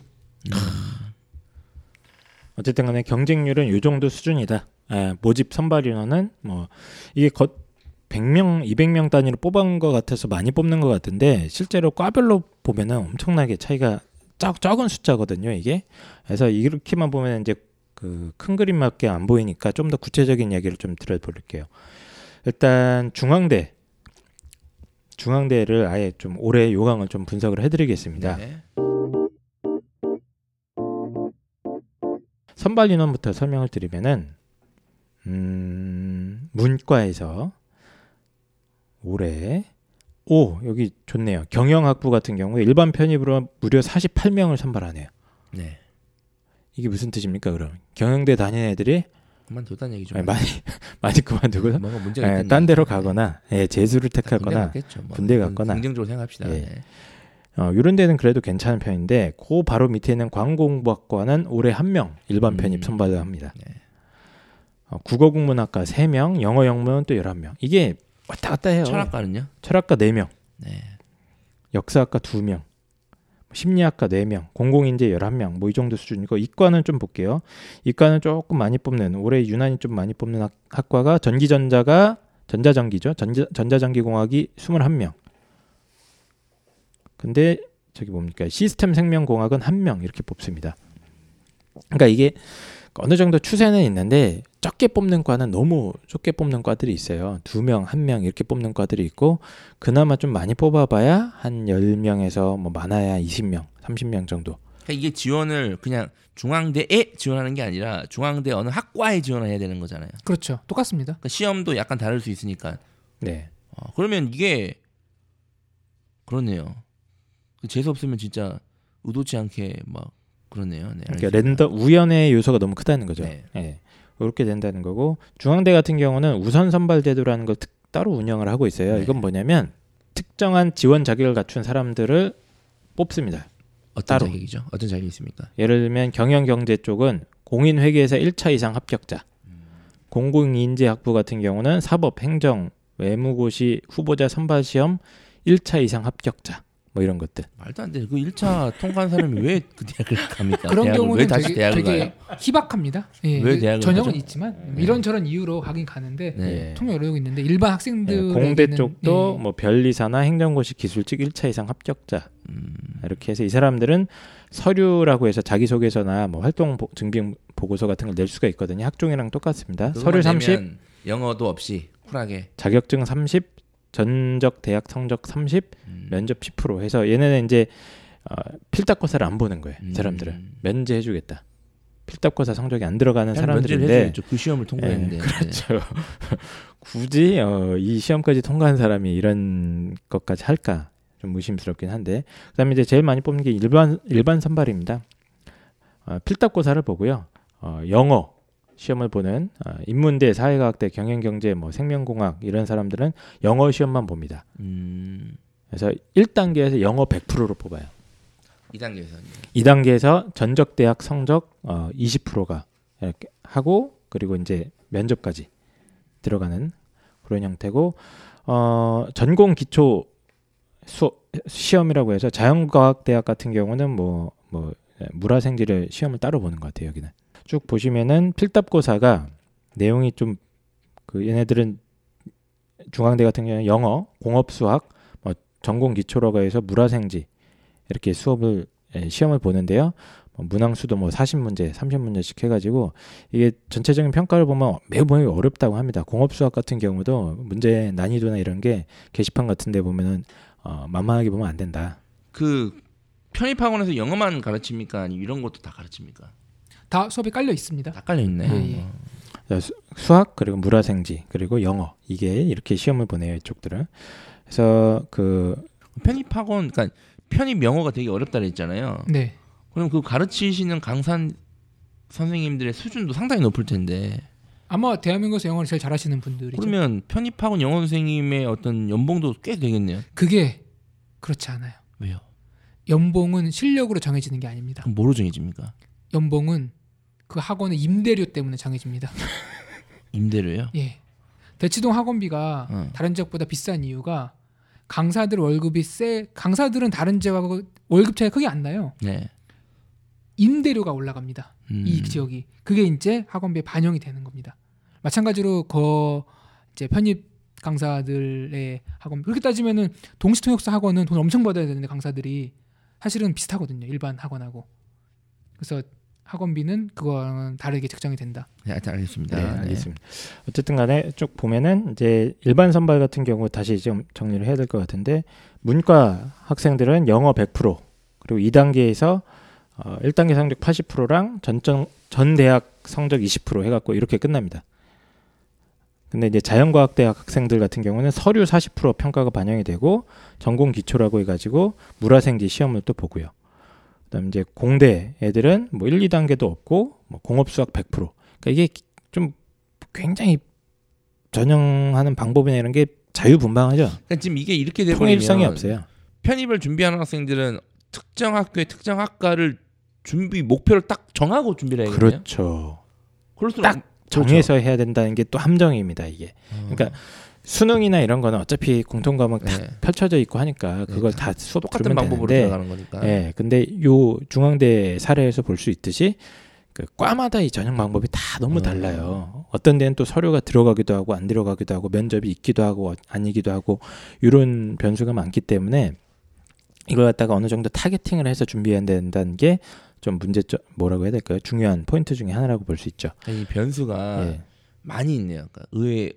어쨌든 간에 경쟁률은 요 정도 수준이다. 아, 모집 선발 인원은 뭐 이게 겉 100명, 200명 단위로 뽑은 것 같아서 많이 뽑는 것 같은데 실제로 과별로 보면은 엄청나게 차이가 적, 적은 숫자거든요, 이게. 그래서 이렇게만 보면 이제 그 큰 그림밖에 안 보이니까 좀 더 구체적인 이야기를 좀 들어볼게요. 일단 중앙대 중앙대를 아예 좀 올해 요강을 좀 분석을 해드리겠습니다. 네. 선발 인원부터 설명을 드리면은 음, 문과에서 올해 오 여기 좋네요. 경영학부 같은 경우에 일반 편입으로 무려 48명을 선발하네요. 네. 이게 무슨 뜻입니까? 그럼 경영대 다니는 애들이 그만두다는 얘기죠. 아니, 많이 많이 그만두고 뭔가 문제가 예, 있다는 딴 데로. 가거나 예, 재수를 택하거나. 뭐. 군대 그건 갔거나. 긍정적으로 생각합시다. 예. 네. 어, 이런 데는 그래도 괜찮은 편인데 그 바로 밑에 있는 광공부학과는 올해 한 명 일반 음. 편입 선발을 합니다. 네. 어, 국어국문학과 3명, 영어 영문 또 11명. 이게 왔다 갔다 해요. 철학과는요? 철학과 4명, 네. 역사학과 2명, 심리학과 4명, 공공인재 11명, 뭐 이 정도 수준이고 이과는 좀 볼게요. 이과는 조금 많이 뽑는 올해 유난히 좀 많이 뽑는 학, 학과가 전기전자가 전자전기죠. 전자, 전자전기공학이 21명. 근데 저기 뭡니까? 시스템 생명공학은 한명 이렇게 뽑습니다. 그러니까 이게 어느 정도 추세는 있는데 적게 뽑는 과는 너무 적게 뽑는 과들이 있어요. 두 명, 한 명 이렇게 뽑는 과들이 있고 그나마 좀 많이 뽑아봐야 한 10명에서 뭐 많아야 20명, 30명 정도. 그러니까 이게 지원을 그냥 중앙대에 지원하는 게 아니라 중앙대 어느 학과에 지원을 해야 되는 거잖아요. 그렇죠. 똑같습니다. 그러니까 시험도 약간 다를 수 있으니까. 네. 어, 그러면 이게 그렇네요. 재수 없으면 진짜 의도치 않게 막 그러네요. 네, 그러니까. 랜더 우연의 요소가 너무 크다는 거죠. 네. 예. 이렇게 된다는 거고 중앙대 같은 경우는 우선 선발 제도라는 걸 특, 따로 운영을 하고 있어요. 네. 이건 뭐냐면 특정한 지원 자격을 갖춘 사람들을 뽑습니다. 어떤 따로. 자격이죠? 어떤 자격이 있습니까? 예를 들면 경영 경제 쪽은 공인 회계에서 1차 이상 합격자. 공공인재 학부 같은 경우는 사법 행정 외무고시 후보자 선발 시험 1차 이상 합격자. 뭐 이런 것들. 말도 안 돼. 그 1차 통과한 사람이 왜 그 대학을 갑니까? 그런 경우는 왜 다시 되게, 대학을 되게 가요? 희박합니다. 예, 왜그 대학을 전형은 가죠? 있지만 이런저런 이유로 가긴 가는데 네. 통역 여러 개 있는데 일반 예, 학생들 공대 쪽도 뭐 변리사나 행정고시 기술직 1차 이상 합격자. 음, 이렇게 해서 이 사람들은 서류라고 해서 자기소개서나 뭐 활동 보- 증빙 보고서 같은 걸 낼 수가 있거든요. 학종이랑 똑같습니다. 서류 30, 영어도 없이 쿨하게 자격증 30, 전적 대학 성적 30, 음, 면접 10% 해서 얘네는 이제 어, 필답고사를 안 보는 거예요. 이 음. 사람들은 면제해 주겠다. 필답고사 성적이 안 들어가는 사람들인데. 그 시험을 통과했는데. 예, 그렇죠. 굳이 어, 이 시험까지 통과한 사람이 이런 것까지 할까 좀 의심스럽긴 한데 그다음에 이제 제일 많이 뽑는 게 일반 일반 선발입니다. 어, 필답고사를 보고요. 어, 영어 시험을 보는 어, 인문대, 사회과학대, 경영경제, 뭐 생명공학 이런 사람들은 영어 시험만 봅니다. 음, 그래서 1단계에서 영어 100%로 뽑아요. 2단계에서 2단계에서 전적 대학 성적 어, 20%가 이렇게 하고 그리고 이제 면접까지 들어가는 그런 형태고 어, 전공 기초 수업 시험이라고 해서 자연과학 대학 같은 경우는 뭐뭐 물화생지를 시험을 따로 보는 것 같아요 여기는 쭉 보시면은 필답고사가 내용이 좀 그 얘네들은 중앙대 같은 경우는 영어 공업수학 뭐 전공 기초라고 해서 물화생지 이렇게 수업을 예, 시험을 보는데요. 뭐 문항수도 뭐 40문제, 30문제씩 해가지고 이게 전체적인 평가를 보면 매우 매우 어렵다고 합니다. 공업수학 같은 경우도 문제 난이도나 이런 게 게시판 같은데 보면은 어, 만만하게 보면 안 된다. 그 편입학원에서 영어만 가르칩니까? 아니면 이런 것도 다 가르칩니까? 다 수업이 깔려 있습니다. 다 깔려 있네. 예, 예. 자, 수, 수학 그리고 물화생지 그리고 영어 이게 이렇게 시험을 보내요 이쪽들은. 그래서 그 편입학원, 그러니까 편입 영어가 되게 어렵다 그랬잖아요. 네. 그럼 그 가르치시는 강사 선생님들의 수준도 상당히 높을 텐데 아마 대한민국에서 영어를 제일 잘하시는 분들이죠. 그러면 편입학원 영어 선생님의 어떤 연봉도 꽤 되겠네요. 그게 그렇지 않아요. 왜요? 연봉은 실력으로 정해지는 게 아닙니다. 뭐로 정해집니까? 연봉은 그 학원의 임대료 때문에 정해집니다. 임대료요? 예. 대치동 학원비가 어. 다른 지역보다 비싼 이유가 강사들 월급이 세 강사들은 다른 지역하고 월급 차이가 크게 안 나요. 네. 임대료가 올라갑니다. 음. 이 지역이 그게 이제 학원비에 반영이 되는 겁니다. 마찬가지로 거 이제 편입 강사들의 학원 그렇게 따지면은 동시통역사 학원은 돈 엄청 받아야 되는데 강사들이 사실은 비슷하거든요 일반 학원하고 그래서 학원비는 그거랑 다르게 책정이 된다. 네, 알겠습니다. 네, 네. 알겠습니다. 어쨌든 간에 쭉 보면은 이제 일반 선발 같은 경우 다시 좀 정리를 해야 될 것 같은데 문과 학생들은 영어 100% 그리고 2단계에서 어, 1단계 성적 80%랑 전전 전 대학 성적 20% 해갖고 이렇게 끝납니다. 근데 이제 자연과학 대학 학생들 같은 경우는 서류 40% 평가가 반영이 되고 전공 기초라고 해가지고 물화생지 시험을 또 보고요. 그다음 이제 공대 애들은 뭐 1, 2단계도 없고 뭐 공업 수학 100%. 그러니까 이게 좀 굉장히 전형하는 방법이나 이런 게 자유분방하죠. 그러니까 지금 이게 이렇게 돼버리면 통일성이 없어요. 편입을 준비하는 학생들은 특정 학교의 특정 학과를 준비 목표를 딱 정하고 준비를 해야겠네요. 그렇죠. 그럴 수는 딱 없- 정해서 해야 된다는 게 또 함정입니다 이게. 어. 그러니까 수능이나 이런 거는 어차피 공통 과목 다 네. 펼쳐져 있고 하니까 그걸 네, 다 수업 똑같은 방법으로 되는데 들어가는 거니까. 예, 근데 요 중앙대 사례에서 볼 수 있듯이 그 과마다 이 전형 방법이 다 너무 어. 달라요. 어떤 데는 또 서류가 들어가기도 하고 안 들어가기도 하고 면접이 있기도 하고 아니기도 하고 이런 변수가 많기 때문에 이걸 갖다가 어느 정도 타겟팅을 해서 준비해야 된다는 게 좀 문제점 뭐라고 해야 될까요? 중요한 포인트 중에 하나라고 볼 수 있죠. 이 변수가 예. 많이 있네요. 그러니까 의외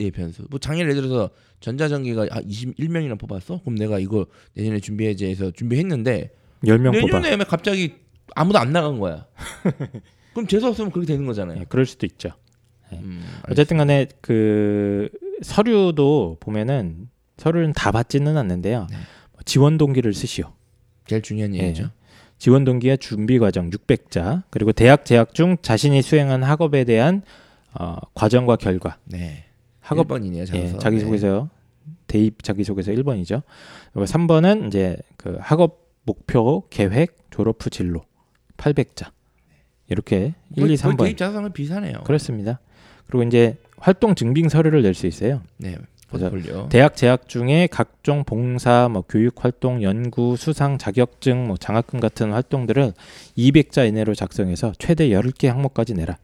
의 변수. 뭐 작년 예를 들어서 전자전기가 아 21명이나 뽑았어? 그럼 내가 이거 내년에 준비해야지 해서 준비했는데 10명 뽑아. 내년에 왜 갑자기 아무도 안 나간 거야. 그럼 재수 없으면 그렇게 되는 거잖아요. 예, 그럴 수도 있죠. 음, 어쨌든 간에 그 서류도 보면은 서류는 다 받지는 않는데요. 네. 지원 동기를 쓰시오. 제일 중요한 예. 얘기죠. 지원 동기와 준비 과정 600자 그리고 대학 재학 중 자신이 수행한 학업에 대한 어, 과정과 결과 네. 학업 1번이네요. 예, 자기소개. 자기소개서 대입 자기소개서 1번이죠. 그리고 3번은 이제 그 학업 목표 계획 졸업 후 진로 800자 이렇게 1, 2, 3번 대입 자산은 비슷하네요. 그렇습니다. 그리고 이제 활동 증빙 서류를 낼 수 있어요. 네. 그래서. 대학 재학 중에 각종 봉사, 뭐 교육 활동, 연구, 수상, 자격증, 뭐 장학금 같은 활동들을 200자 이내로 작성해서 최대 10개 항목까지 내라.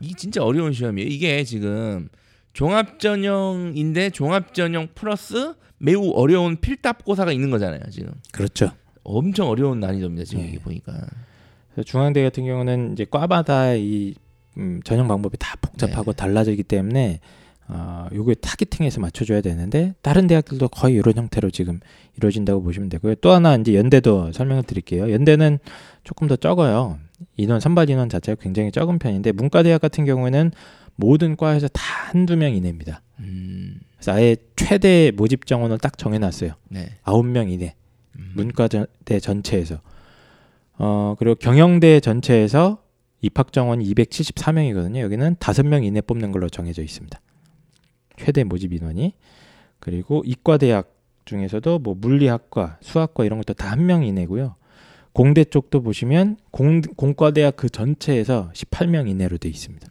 이 진짜 어려운 시험이에요. 이게 지금 종합 전형인데 종합 전형 플러스 매우 어려운 필답고사가 있는 거잖아요. 지금 그렇죠. 엄청 어려운 난이도입니다. 지금 예. 이게 보니까. 중앙대 같은 경우는 이제 과마다 이 음, 전형 방법이 다 복잡하고 네. 달라지기 때문에 어, 요게 타겟팅해서 맞춰줘야 되는데 다른 대학들도 거의 이런 형태로 지금 이루어진다고 보시면 되고요. 또 하나 이제 연대도 설명을 드릴게요. 연대는 조금 더 적어요. 인원 선발 인원 자체가 굉장히 적은 편인데 문과대학 같은 경우에는 모든 과에서 다 한두 명 이내입니다. 음, 그래서 아예 최대 모집 정원을 딱 정해놨어요. 네. 아홉 명 이내. 음. 문과대 전체에서 어 그리고 경영대 전체에서 입학 정원이 274명이거든요. 여기는 다섯 명 이내 뽑는 걸로 정해져 있습니다. 최대 모집 인원이 그리고 이과대학 중에서도 뭐 물리학과, 수학과 이런 것도 다 한 명 이내고요. 공대 쪽도 보시면 공, 공과대학 그 전체에서 18명 이내로 돼 있습니다.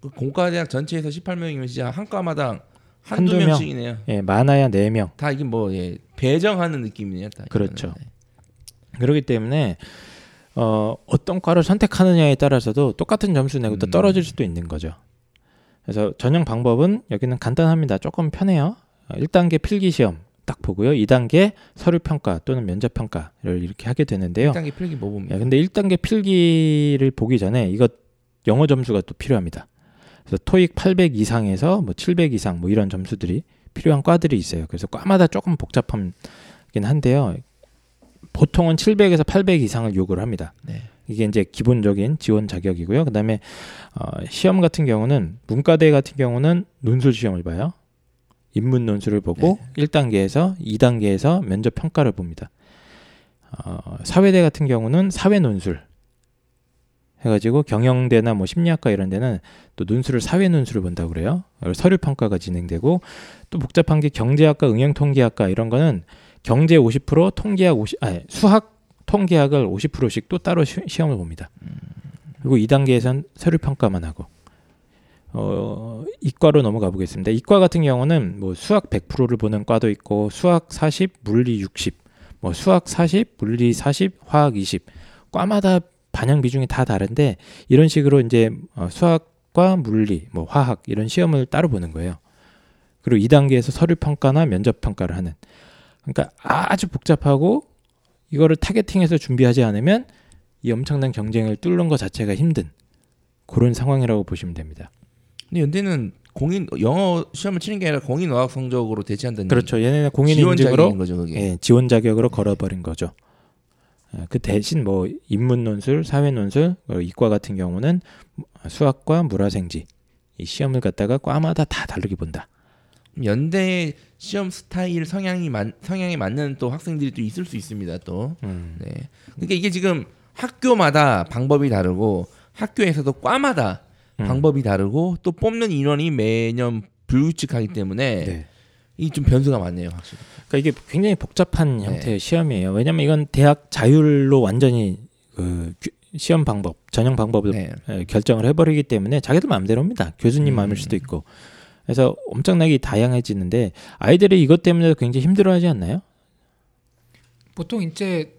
그 공과 대학 전체에서 18명이면 진짜 한 과마당 한두 한두 명. 명씩이네요. 예, 많아야 4명. 다 이게 뭐 예, 배정하는 느낌이네요. 다 그렇죠. 이거는. 네. 그렇기 때문에 어, 어떤 과를 선택하느냐에 따라서도 똑같은 점수 내고 또 음. 떨어질 수도 있는 거죠. 그래서 전형 방법은 여기는 간단합니다. 조금 편해요. 어, 1단계 필기 시험 딱 보고요. 2단계 서류 평가 또는 면접 평가를 이렇게 하게 되는데요. 1단계 필기 뭐 봅니까? 예, 근데 1단계 필기를 보기 전에 이거 영어 점수가 또 필요합니다. 그래서 토익 800 이상에서 뭐 700 이상 뭐 이런 점수들이 필요한 과들이 있어요. 그래서 과마다 조금 복잡하긴 한데요. 보통은 700에서 800 이상을 요구를 합니다. 네. 이게 이제 기본적인 지원 자격이고요. 그다음에 어, 시험 같은 경우는 문과대 같은 경우는 논술 시험을 봐요. 인문 논술을 보고 1단계에서 2단계에서 면접 평가를 봅니다. 어, 사회대 같은 경우는 사회 논술 해가지고 경영대나 뭐 심리학과 이런 데는 또 논술을 사회 논술을 본다고 그래요. 서류 평가가 진행되고 또 복잡한 게 경제학과, 응용통계학과 이런 거는 경제 50%, 통계학 50, 아니 수학 통계학을 50%씩 또 따로 시, 시험을 봅니다. 그리고 2단계에선 서류 평가만 하고 어, 이과로 넘어가 보겠습니다. 이과 같은 경우는 뭐 수학 100%를 보는 과도 있고 수학 40, 물리 60, 뭐 수학 40, 물리 40, 화학 20. 과마다 반영 비중이 다 다른데 이런 식으로 이제 어, 수학과 물리, 뭐 화학 이런 시험을 따로 보는 거예요. 그리고 2단계에서 서류 평가나 면접 평가를 하는. 그러니까 아주 복잡하고 이거를 타겟팅해서 준비하지 않으면 이 엄청난 경쟁을 뚫는 것 자체가 힘든 그런 상황이라고 보시면 됩니다. 근데 연대는 공인 영어 시험을 치는 게 아니라 공인 어학 성적으로 대체한다는 그렇죠. 얘네는 공인 지원 인증으로 자격인 거죠, 그게. 예, 지원 자격으로 걸어버린 거죠. 예, 그 대신 뭐 인문 논술, 사회 논술, 어, 이과 같은 경우는 수학과 물화생지 이 시험을 갖다가 과마다 다 다르게 본다. 연대 시험 스타일 성향이 맞, 성향에 맞는 또 학생들이 또 있을 수 있습니다. 또. 음. 네. 그러니까 이게 지금 학교마다 방법이 다르고 학교에서도 과마다 음. 방법이 다르고 또 뽑는 인원이 매년 불규칙하기 때문에 네. 이 좀 변수가 많네요, 확실히. 그러니까 이게 굉장히 복잡한 네. 형태의 시험이에요. 왜냐면 이건 대학 자율로 완전히 그 규- 시험 방법, 전형 방법을 네. 에, 결정을 해버리기 때문에 자기들 마음대로입니다. 교수님 음. 마음일 수도 있고. 그래서 엄청나게 다양해지는데 아이들이 이것 때문에 굉장히 힘들어하지 않나요? 보통 이제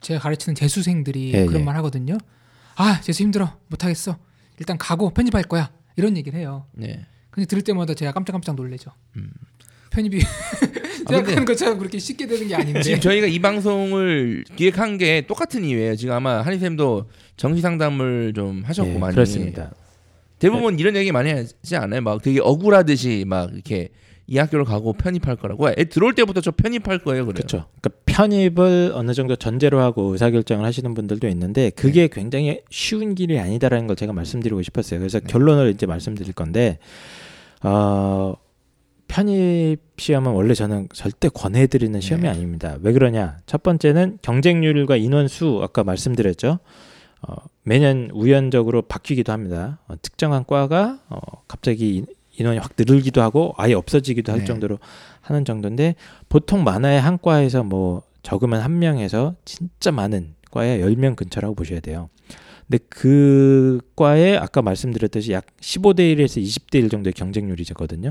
제가 가르치는 재수생들이 예, 그런 예. 말 하거든요. 아 재수 힘들어 못하겠어. 일단 가고 편집할 거야. 이런 얘기를 해요. 네. 근데 들을 때마다 제가 깜짝깜짝 놀래죠. 음. 편입이 아, 생각하는 것처럼 그렇게 쉽게 되는 게 아닌데. 지금 저희가 이 방송을 기획한 게 똑같은 이유예요. 지금 아마 한희 쌤도 정시 상담을 좀 하셨고 예, 많이. 그렇습니다. 대부분 이런 얘기 많이 하지 않아요? 막 되게 억울하듯이 막 이렇게 이 학교를 가고 편입할 거라고. 애 들어올 때부터 저 편입할 거예요, 그래요. 그렇죠. 그러니까 편입을 어느 정도 전제로 하고 의사결정을 하시는 분들도 있는데 그게 굉장히 쉬운 길이 아니다라는 걸 제가 말씀드리고 싶었어요. 그래서 결론을 이제 말씀드릴 건데 어, 편입 시험은 원래 저는 절대 권해드리는 시험이 네. 아닙니다. 왜 그러냐? 첫 번째는 경쟁률과 인원수 아까 말씀드렸죠. 어, 매년 우연적으로 바뀌기도 합니다. 어, 특정한 과가 어, 갑자기 인- 인원이 확 늘기도 하고 아예 없어지기도 할 네. 정도로 하는 정도인데 보통 많아야 한 과에서 뭐 적으면 한 명에서 진짜 많은 과에 10명 근처라고 보셔야 돼요. 근데 그 과에 아까 말씀드렸듯이 약 15대 1에서 20대 1 정도의 경쟁률이거든요.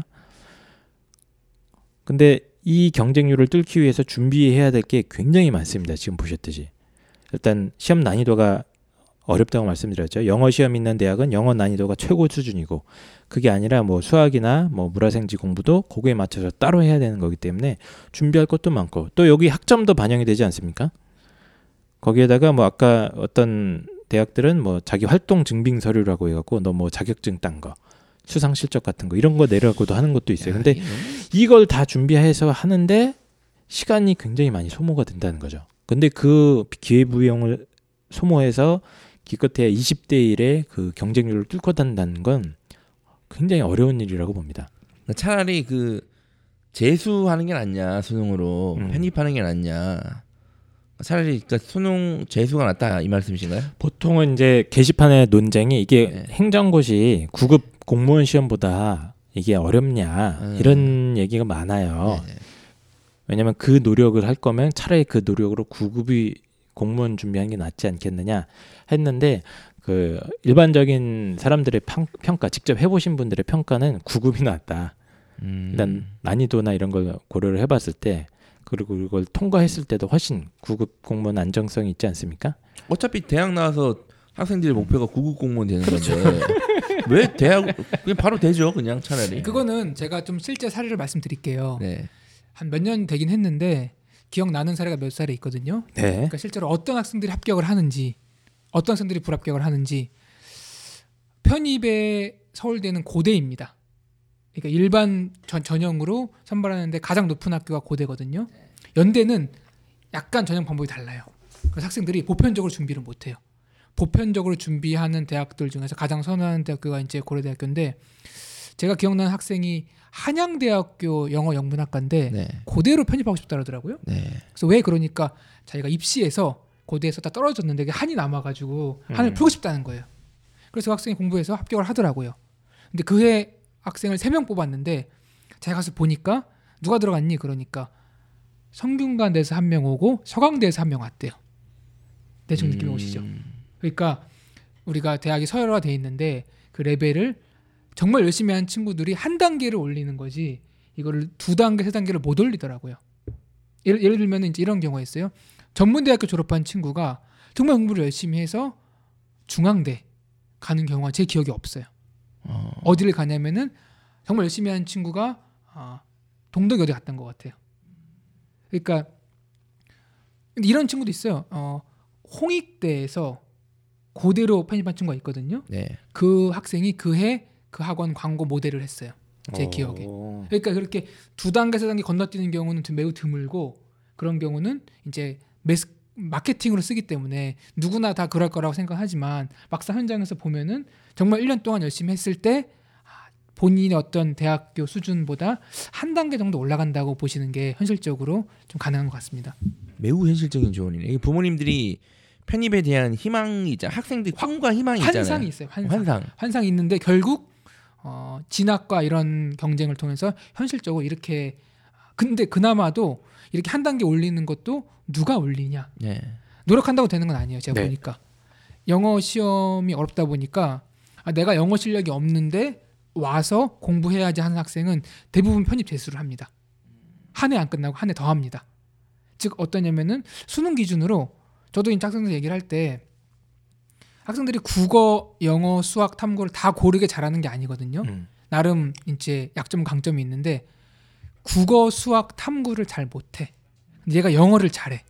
근데 이 경쟁률을 뚫기 위해서 준비해야 될 게 굉장히 많습니다. 지금 보셨듯이. 일단 시험 난이도가 어렵다고 말씀드렸죠. 영어 시험 있는 대학은 영어 난이도가 최고 수준이고 그게 아니라 뭐 수학이나 뭐 물화생지 공부도 거기에 맞춰서 따로 해야 되는 거기 때문에 준비할 것도 많고 또 여기 학점도 반영이 되지 않습니까? 거기에다가 뭐 아까 어떤 대학들은 뭐 자기 활동 증빙 서류라고 해갖고 너 뭐 자격증 딴 거, 수상 실적 같은 거 이런 거 내라고도 하는 것도 있어요. 근데 이걸 다 준비해서 하는데 시간이 굉장히 많이 소모가 된다는 거죠. 근데 그 기회부용을 소모해서 기껏해야 20대 1의 그 경쟁률을 뚫고 단다는 건 굉장히 어려운 일이라고 봅니다. 차라리 그 재수하는 게 낫냐 수능으로 음. 편입하는 게 낫냐. 차라리 그러니까 수능 재수가 낫다 이 말씀이신가요? 보통은 이제 게시판의 논쟁이 이게 네. 행정고시 9급 공무원 시험보다 이게 어렵냐 음. 이런 얘기가 많아요. 네. 왜냐면 그 노력을 할 거면 차라리 그 노력으로 9급이 공무원 준비하는 게 낫지 않겠느냐 했는데 그 일반적인 사람들의 평, 평가 직접 해보신 분들의 평가는 9급이 낫다. 음. 일단 난이도나 이런 걸 고려를 해봤을 때 그리고 이걸 통과했을 때도 훨씬 9급 공무원 안정성이 있지 않습니까? 어차피 대학 나와서 학생들의 목표가 9급 공무원 되는 그렇죠. 건데 왜 대학 그냥 바로 되죠 그냥 차라리. 그거는 제가 좀 실제 사례를 말씀드릴게요. 네. 한 몇 년 되긴 했는데 기억 나는 사례가 몇 사례 있거든요. 네. 그러니까 실제로 어떤 학생들이 합격을 하는지 어떤 학생들이 불합격을 하는지 편입에 서울대는 고대입니다. 그러니까 일반 전, 전형으로 선발하는데 가장 높은 학교가 고대거든요. 연대는 약간 전형 방법이 달라요. 그래서 학생들이 보편적으로 준비를 못해요. 보편적으로 준비하는 대학들 중에서 가장 선호하는 대학교가 이제 고려대학교인데 제가 기억나는 학생이 한양대학교 영어 영문학과인데 네. 고대로 편입하고 싶다 그러더라고요. 네. 그래서 왜 그러니까 자기가 입시에서 고대에서 다 떨어졌는데 한이 남아가지고 한을 음. 풀고 싶다는 거예요. 그래서 그 학생이 공부해서 합격을 하더라고요. 근데 그 해 학생을 세 명 뽑았는데 제가 가서 보니까 누가 들어갔니? 그러니까 성균관대에서 한 명 오고 서강대에서 한 명 왔대요. 대충 느낌이 오시죠? 음. 그러니까 우리가 대학이 서열화돼 있는데 그 레벨을 정말 열심히 한 친구들이 한 단계를 올리는 거지 이거를 두 단계 세 단계를 못 올리더라고요. 예를, 예를 들면 이제 이런 경우가 있어요. 전문대학교 졸업한 친구가 정말 공부를 열심히 해서 중앙대 가는 경우가 제 기억이 없어요. 어. 어디를 가냐면은 정말 열심히 한 친구가 아, 동덕여대 갔던 것 같아요. 그러니까 이런 친구도 있어요. 어, 홍익대에서 고대로 편입한 친구가 있거든요. 네. 그 학생이 그 해 그 학원 광고 모델을 했어요. 제 기억에. 오. 그러니까 그렇게 두 단계 세 단계 건너뛰는 경우는 좀 매우 드물고 그런 경우는 이제 매스 마케팅으로 쓰기 때문에 누구나 다 그럴 거라고 생각하지만 막상 현장에서 보면은 정말 1년 동안 열심히 했을 때 아, 본인의 어떤 대학교 수준보다 한 단계 정도 올라간다고 보시는 게 현실적으로 좀 가능한 것 같습니다. 매우 현실적인 조언이네. 부모님들이 편입에 대한 희망이 있잖아. 학생들 꿈과 희망이 있잖아요. 환상이 있어요. 환상. 환상. 환상이 있는데 결국 어, 진학과 이런 경쟁을 통해서 현실적으로 이렇게 근데 그나마도 이렇게 한 단계 올리는 것도 누가 올리냐? 네. 노력한다고 되는 건 아니에요. 제가 네. 보니까 영어 시험이 어렵다 보니까 아, 내가 영어 실력이 없는데 와서 공부해야지 하는 학생은 대부분 편입 재수를 합니다. 한 해 안 끝나고 한 해 더 합니다. 즉 어떠냐면은 수능 기준으로 저도 이제 학생들 얘기를 할 때 학생들이 국어, 영어, 수학, 탐구를 다 고르게 잘하는 게 아니거든요. 음. 나름 이제 약점 강점이 있는데 국어, 수학, 탐구를 잘 못해. 근데 얘가 영어를 잘해.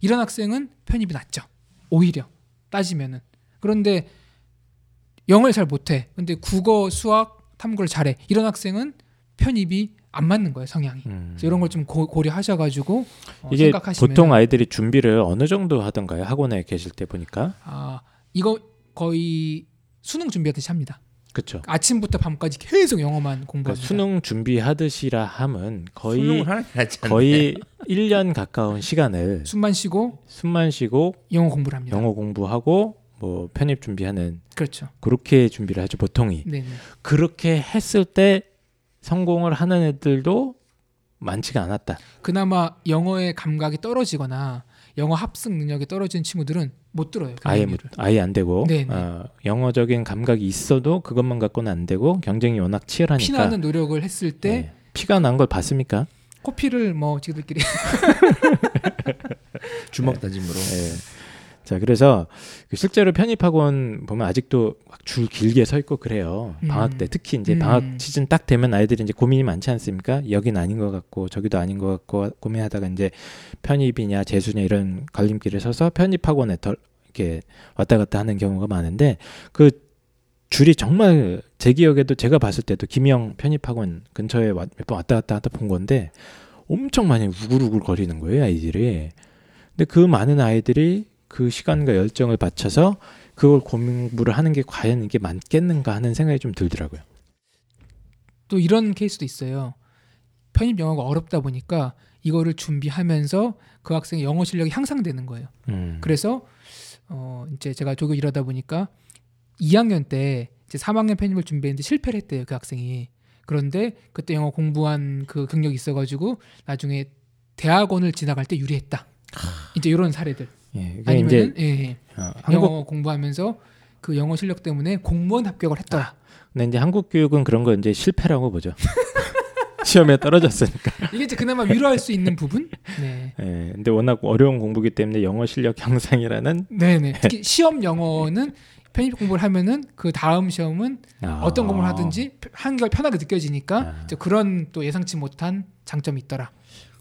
이런 학생은 편입이 낮죠. 오히려 따지면은. 그런데 영어를 잘 못해. 근데 국어, 수학, 탐구를 잘해. 이런 학생은 편입이 안 맞는 거예요 성향이. 음. 그래서 이런 걸 좀 고려하셔가지고 어, 이게 생각하시면 보통 아이들이 준비를 어느 정도 하던가요? 학원에 계실 때 보니까 아 이거 거의 수능 준비하듯이 합니다. 그렇죠. 아침부터 밤까지 계속 영어만 그러니까 공부합니다. 수능 준비하듯이라 함은 거의? 거의 1년 가까운 시간을 숨만 쉬고 숨만 쉬고 영어 공부를 합니다. 영어 공부하고 뭐 편입 준비하는 그렇죠. 그렇게 준비를 하죠 보통이 네. 네. 그렇게 했을 때 성공을 하는 애들도 많지가 않았다. 그나마 영어의 감각이 떨어지거나 영어 합승 능력이 떨어진 친구들은 못 들어요. 그 아예 못. 아예 안 되고 네네. 어, 영어적인 감각이 있어도 그것만 갖고는 안 되고 경쟁이 워낙 치열하니까 피나는 노력을 했을 때 네. 피가 난 걸 봤습니까? 코피를 뭐 지들끼리 주먹 다짐으로. 예. 자 그래서 그 실제로 편입학원 보면 아직도 막 줄 길게 서 있고 그래요 음. 방학 때 특히 이제 음. 방학 시즌 딱 되면 아이들이 이제 고민이 많지 않습니까 여긴 아닌 것 같고 저기도 아닌 것 같고 고민하다가 이제 편입이냐 재수냐 이런 갈림길에 서서 편입학원에 덜 이렇게 왔다 갔다 하는 경우가 많은데 그 줄이 정말 제 기억에도 제가 봤을 때도 김영 편입학원 근처에 몇 번 왔다 갔다 하다 본 건데 엄청 많이 우글우글 거리는 거예요 아이들이 근데 그 많은 아이들이 그 시간과 열정을 바쳐서 그걸 공부를 하는 게 과연 이게 맞겠는가 하는 생각이 좀 들더라고요. 또 이런 케이스도 있어요. 편입 영어가 어렵다 보니까 이거를 준비하면서 그 학생의 영어 실력이 향상되는 거예요. 음. 그래서 어 이제 제가 조교 일하다 보니까 2학년 때 이제 3학년 편입을 준비했는데 실패를 했대요 그 학생이. 그런데 그때 영어 공부한 그 경력이 있어가지고 나중에 대학원을 지나갈 때 유리했다. 이제 이런 사례들. 예, 이게 이제 예, 예. 어, 한국 영어 공부하면서 그 영어 실력 때문에 공무원 합격을 했더라. 근데 이제 한국 교육은 그런 거 이제 실패라고 보죠. 시험에 떨어졌으니까. 이게 이제 그나마 위로할 수 있는 부분. 네. 예, 근데 워낙 어려운 공부기 때문에 영어 실력 향상이라는 네네. 특히 시험 영어는 편입 공부를 하면은 그 다음 시험은 아. 어떤 공부를 하든지 한결 편하게 느껴지니까 아. 그런 또 예상치 못한 장점이 있더라.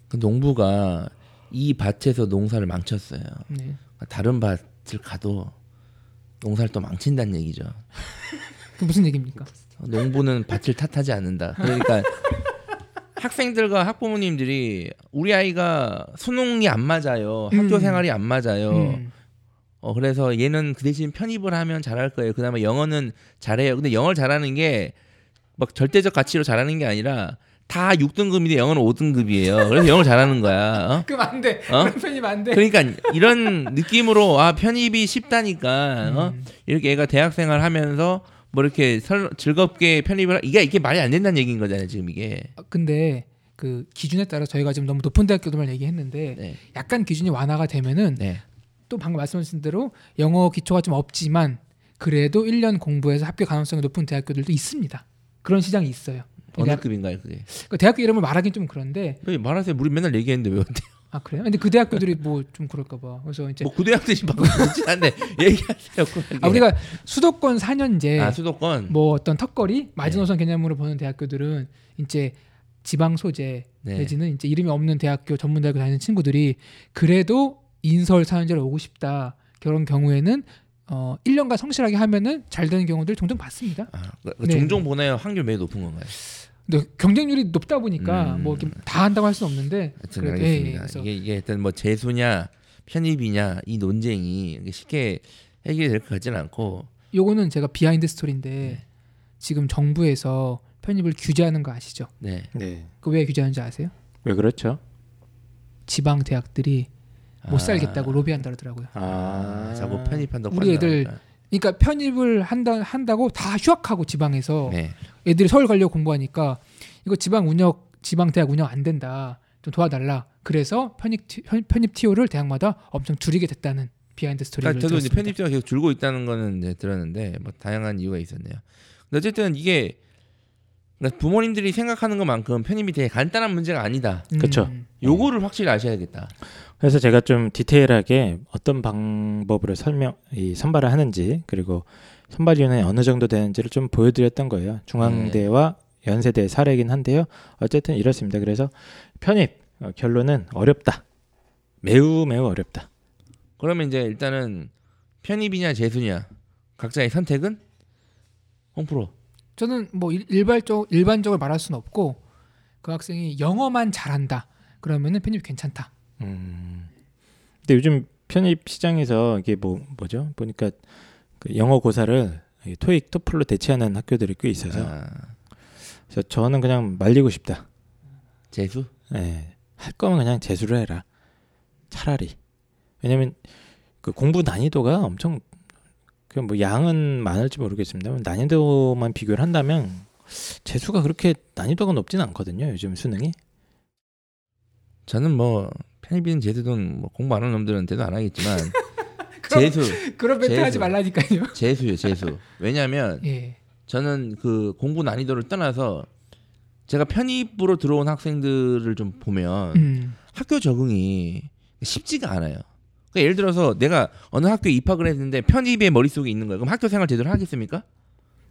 그 농부가 이 밭에서 농사를 망쳤어요. 네. 다른 밭을 가도 농사를 또 망친다는 얘기죠. 그 무슨 얘기입니까? 농부는 밭을 탓하지 않는다. 그러니까 학생들과 학부모님들이 우리 아이가 수능이 안 맞아요. 학교 음. 생활이 안 맞아요. 음. 어 그래서 얘는 그 대신 편입을 하면 잘할 거예요. 그다음에 영어는 잘해요. 근데 영어를 잘하는 게 막 절대적 가치로 잘하는 게 아니라 다 6등급인데 영어는 5등급이에요. 그래서 영어를 잘하는 거야. 어? 그럼 안 돼. 어? 그런 편입 안 돼. 그러니까 이런 느낌으로 아 편입이 쉽다니까 어? 음. 이렇게 애가 대학생활 하면서 뭐 이렇게 설, 즐겁게 편입을 하- 이게 이게 말이 안 된다는 얘기인 거잖아요 지금 이게 아, 근데 그 기준에 따라 저희가 지금 너무 높은 대학교들만 얘기했는데 네. 약간 기준이 완화가 되면은 네. 또 방금 말씀하신 대로 영어 기초가 좀 없지만 그래도 1년 공부해서 합격 가능성이 높은 대학교들도 있습니다. 그런 시장이 있어요. 어느 대학, 급인가요 그게 그 대학교 이름을 말하긴 좀 그런데 왜 말하세요 우리 맨날 얘기했는데 왜 어때요 아 그래요? 근데 그 대학교들이 뭐 좀 그럴까 봐. 그래서 이제 뭐 고등학생이 방금 그렇진 않네 얘기하세요. 아, 우리가 수도권 4년제 아 수도권 뭐 어떤 턱걸이 마지노선 개념으로 보는 대학교들은 이제 지방 소재 네. 내지는 이제 이름이 없는 대학교 전문 대학교 다니는 친구들이 그래도 인서울 4년제를 오고 싶다 그런 경우에는 어 1년간 성실하게 하면은 잘 되는 경우들 종종 봤습니다. 아, 그- 그 네. 종종 보내요 확률 매우 높은 건가요 근데 경쟁률이 높다 보니까 음. 뭐 이렇게 다 한다고 할 수는 없는데 하여튼 그래도, 예, 예, 알겠습니다 그래서 이게 이게 일단 뭐 재수냐 편입이냐 이 논쟁이 쉽게 해결될 것 같지는 않고 요거는 제가 비하인드 스토리인데 네. 지금 정부에서 편입을 규제하는 거 아시죠? 네 네. 그 왜 규제하는지 아세요? 왜 그렇죠? 지방 대학들이 못 아. 살겠다고 로비한다 그러더라고요. 아, 아, 자꾸 편입한다고 우리 애들. 그러니까 편입을 한다 한다고 다 휴학하고 지방에서 네. 애들이 서울 가려고 공부하니까 이거 지방 운영 지방 대학 운영 안 된다. 좀 도와달라. 그래서 편입 티, 편- 편입 TO를 대학마다 엄청 줄이게 됐다는 비하인드 스토리를 그러니까 저도 이제 들었습니다. 편입자가 계속 줄고 있다는 거는 이제 들었는데 뭐 다양한 이유가 있었네요. 근데 어쨌든 이게 그러니까 부모님들이 생각하는 것만큼 편입이 되게 간단한 문제가 아니다. 음, 그쵸. 요거를 확실히 아셔야겠다. 그래서 제가 좀 디테일하게 어떤 방법으로 설명 이 선발을 하는지 그리고 선발 위원회 어느 정도 되는지를 좀 보여드렸던 거예요. 중앙대와 연세대 사례이긴 한데요. 어쨌든 이렇습니다. 그래서 편입 어, 결론은 어렵다. 매우 매우 어렵다. 그러면 이제 일단은 편입이냐 재수냐 각자의 선택은 홍프로. 저는 뭐 일- 일발적 일반적으로 말할 수는 없고 그 학생이 영어만 잘한다. 그러면은 편입 괜찮다. 음. 근데 요즘 편입 시장에서 이게 뭐 뭐죠? 보니까 그 영어 고사를 이 토익, 토플로 대체하는 학교들이 꽤 있어서 아, 그래서 저는 그냥 말리고 싶다. 재수? 예. 할 거면 그냥 재수를 해라. 차라리. 왜냐면 그 공부 난이도가 엄청 그뭐 양은 많을지 모르겠습니다만 난이도만 비교를 한다면 재수가 그렇게 난이도가 높진 않거든요. 요즘 수능이. 저는 뭐 편입이든 재수든 뭐 공부 안 하는 놈들은 대도 안 하겠지만 재수, 그런 멘트 재수. 하지 말라니까요. 재수요, 재수. 왜냐하면 예. 저는 그 공부 난이도를 떠나서 제가 편입으로 들어온 학생들을 좀 보면 음. 학교 적응이 쉽지가 않아요. 그러니까 예를 들어서 내가 어느 학교에 입학을 했는데 편입의 머릿속에 있는 거야. 그럼 학교 생활 제대로 하겠습니까?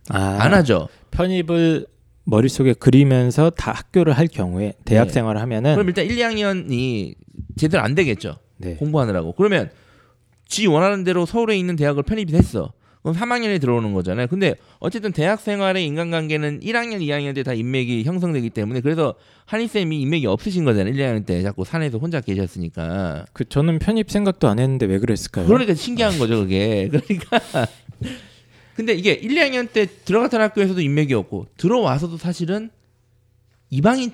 아, 안 하죠. 편입을 머릿속에 그리면서 다 학교를 할 경우에 대학 네. 생활을 하면은 그럼 일단 1, 2학년이 제대로 안 되겠죠. 네. 공부하느라고. 그러면 지 원하는 대로 서울에 있는 대학을 편입이 됐어. 그럼 3학년에 들어오는 거잖아요. 근데 어쨌든 대학 생활의 인간관계는 1학년, 2학년 때 다 인맥이 형성되기 때문에 그래서 한희쌤이 인맥이 없으신 거잖아요. 1, 2학년 때 자꾸 산에서 혼자 계셨으니까. 그 저는 편입 생각도 안 했는데 왜 그랬을까요? 그러니까 신기한 거죠, 그게. 그러니까. 근데 이게 1, 2학년 때 들어갔던 학교에서도 인맥이 없고 들어와서도 사실은 이방인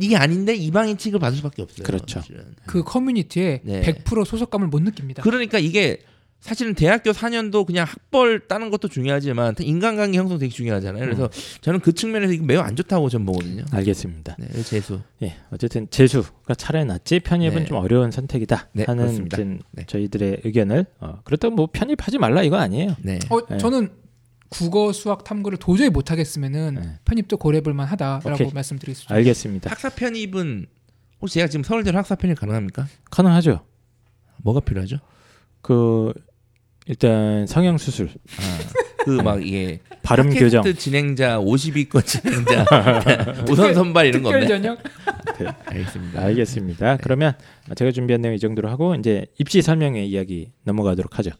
이게 아닌데 이방인 취급을 받을 수밖에 없어요. 그렇죠. 사실은. 그 커뮤니티에 네. 100% 소속감을 못 느낍니다. 그러니까 이게 사실은 대학교 4년도 그냥 학벌 따는 것도 중요하지만 인간관계 형성 되게 중요하잖아요. 그래서 저는 그 측면에서 이거 매우 안 좋다고 전 보거든요. 알겠습니다. 네, 재수. 예, 어쨌든 재수가 차라리 낫지 편입은 네. 좀 어려운 선택이다 네, 하는 네. 저희들의 의견을 어, 그렇다고 뭐 편입하지 말라 이거 아니에요. 네. 어, 네. 저는 국어, 수학, 탐구를 도저히 못 하겠으면은 네. 편입도 고려해볼 만하다라고 오케이. 말씀드리겠습니다. 알겠습니다. 학사 편입은 혹시 제가 지금 서울대로 학사 편입 가능합니까? 가능하죠. 뭐가 필요하죠? 그 일단 성형 수술, 그막 이게 발음 교정. 진행자 50위권 진행자 우선 선발 이런 특별 건데. 전형 알겠습니다. 알겠습니다. 그러면 제가 준비한 내용 이 정도로 하고 이제 입시 설명회 이야기 넘어가도록 하죠.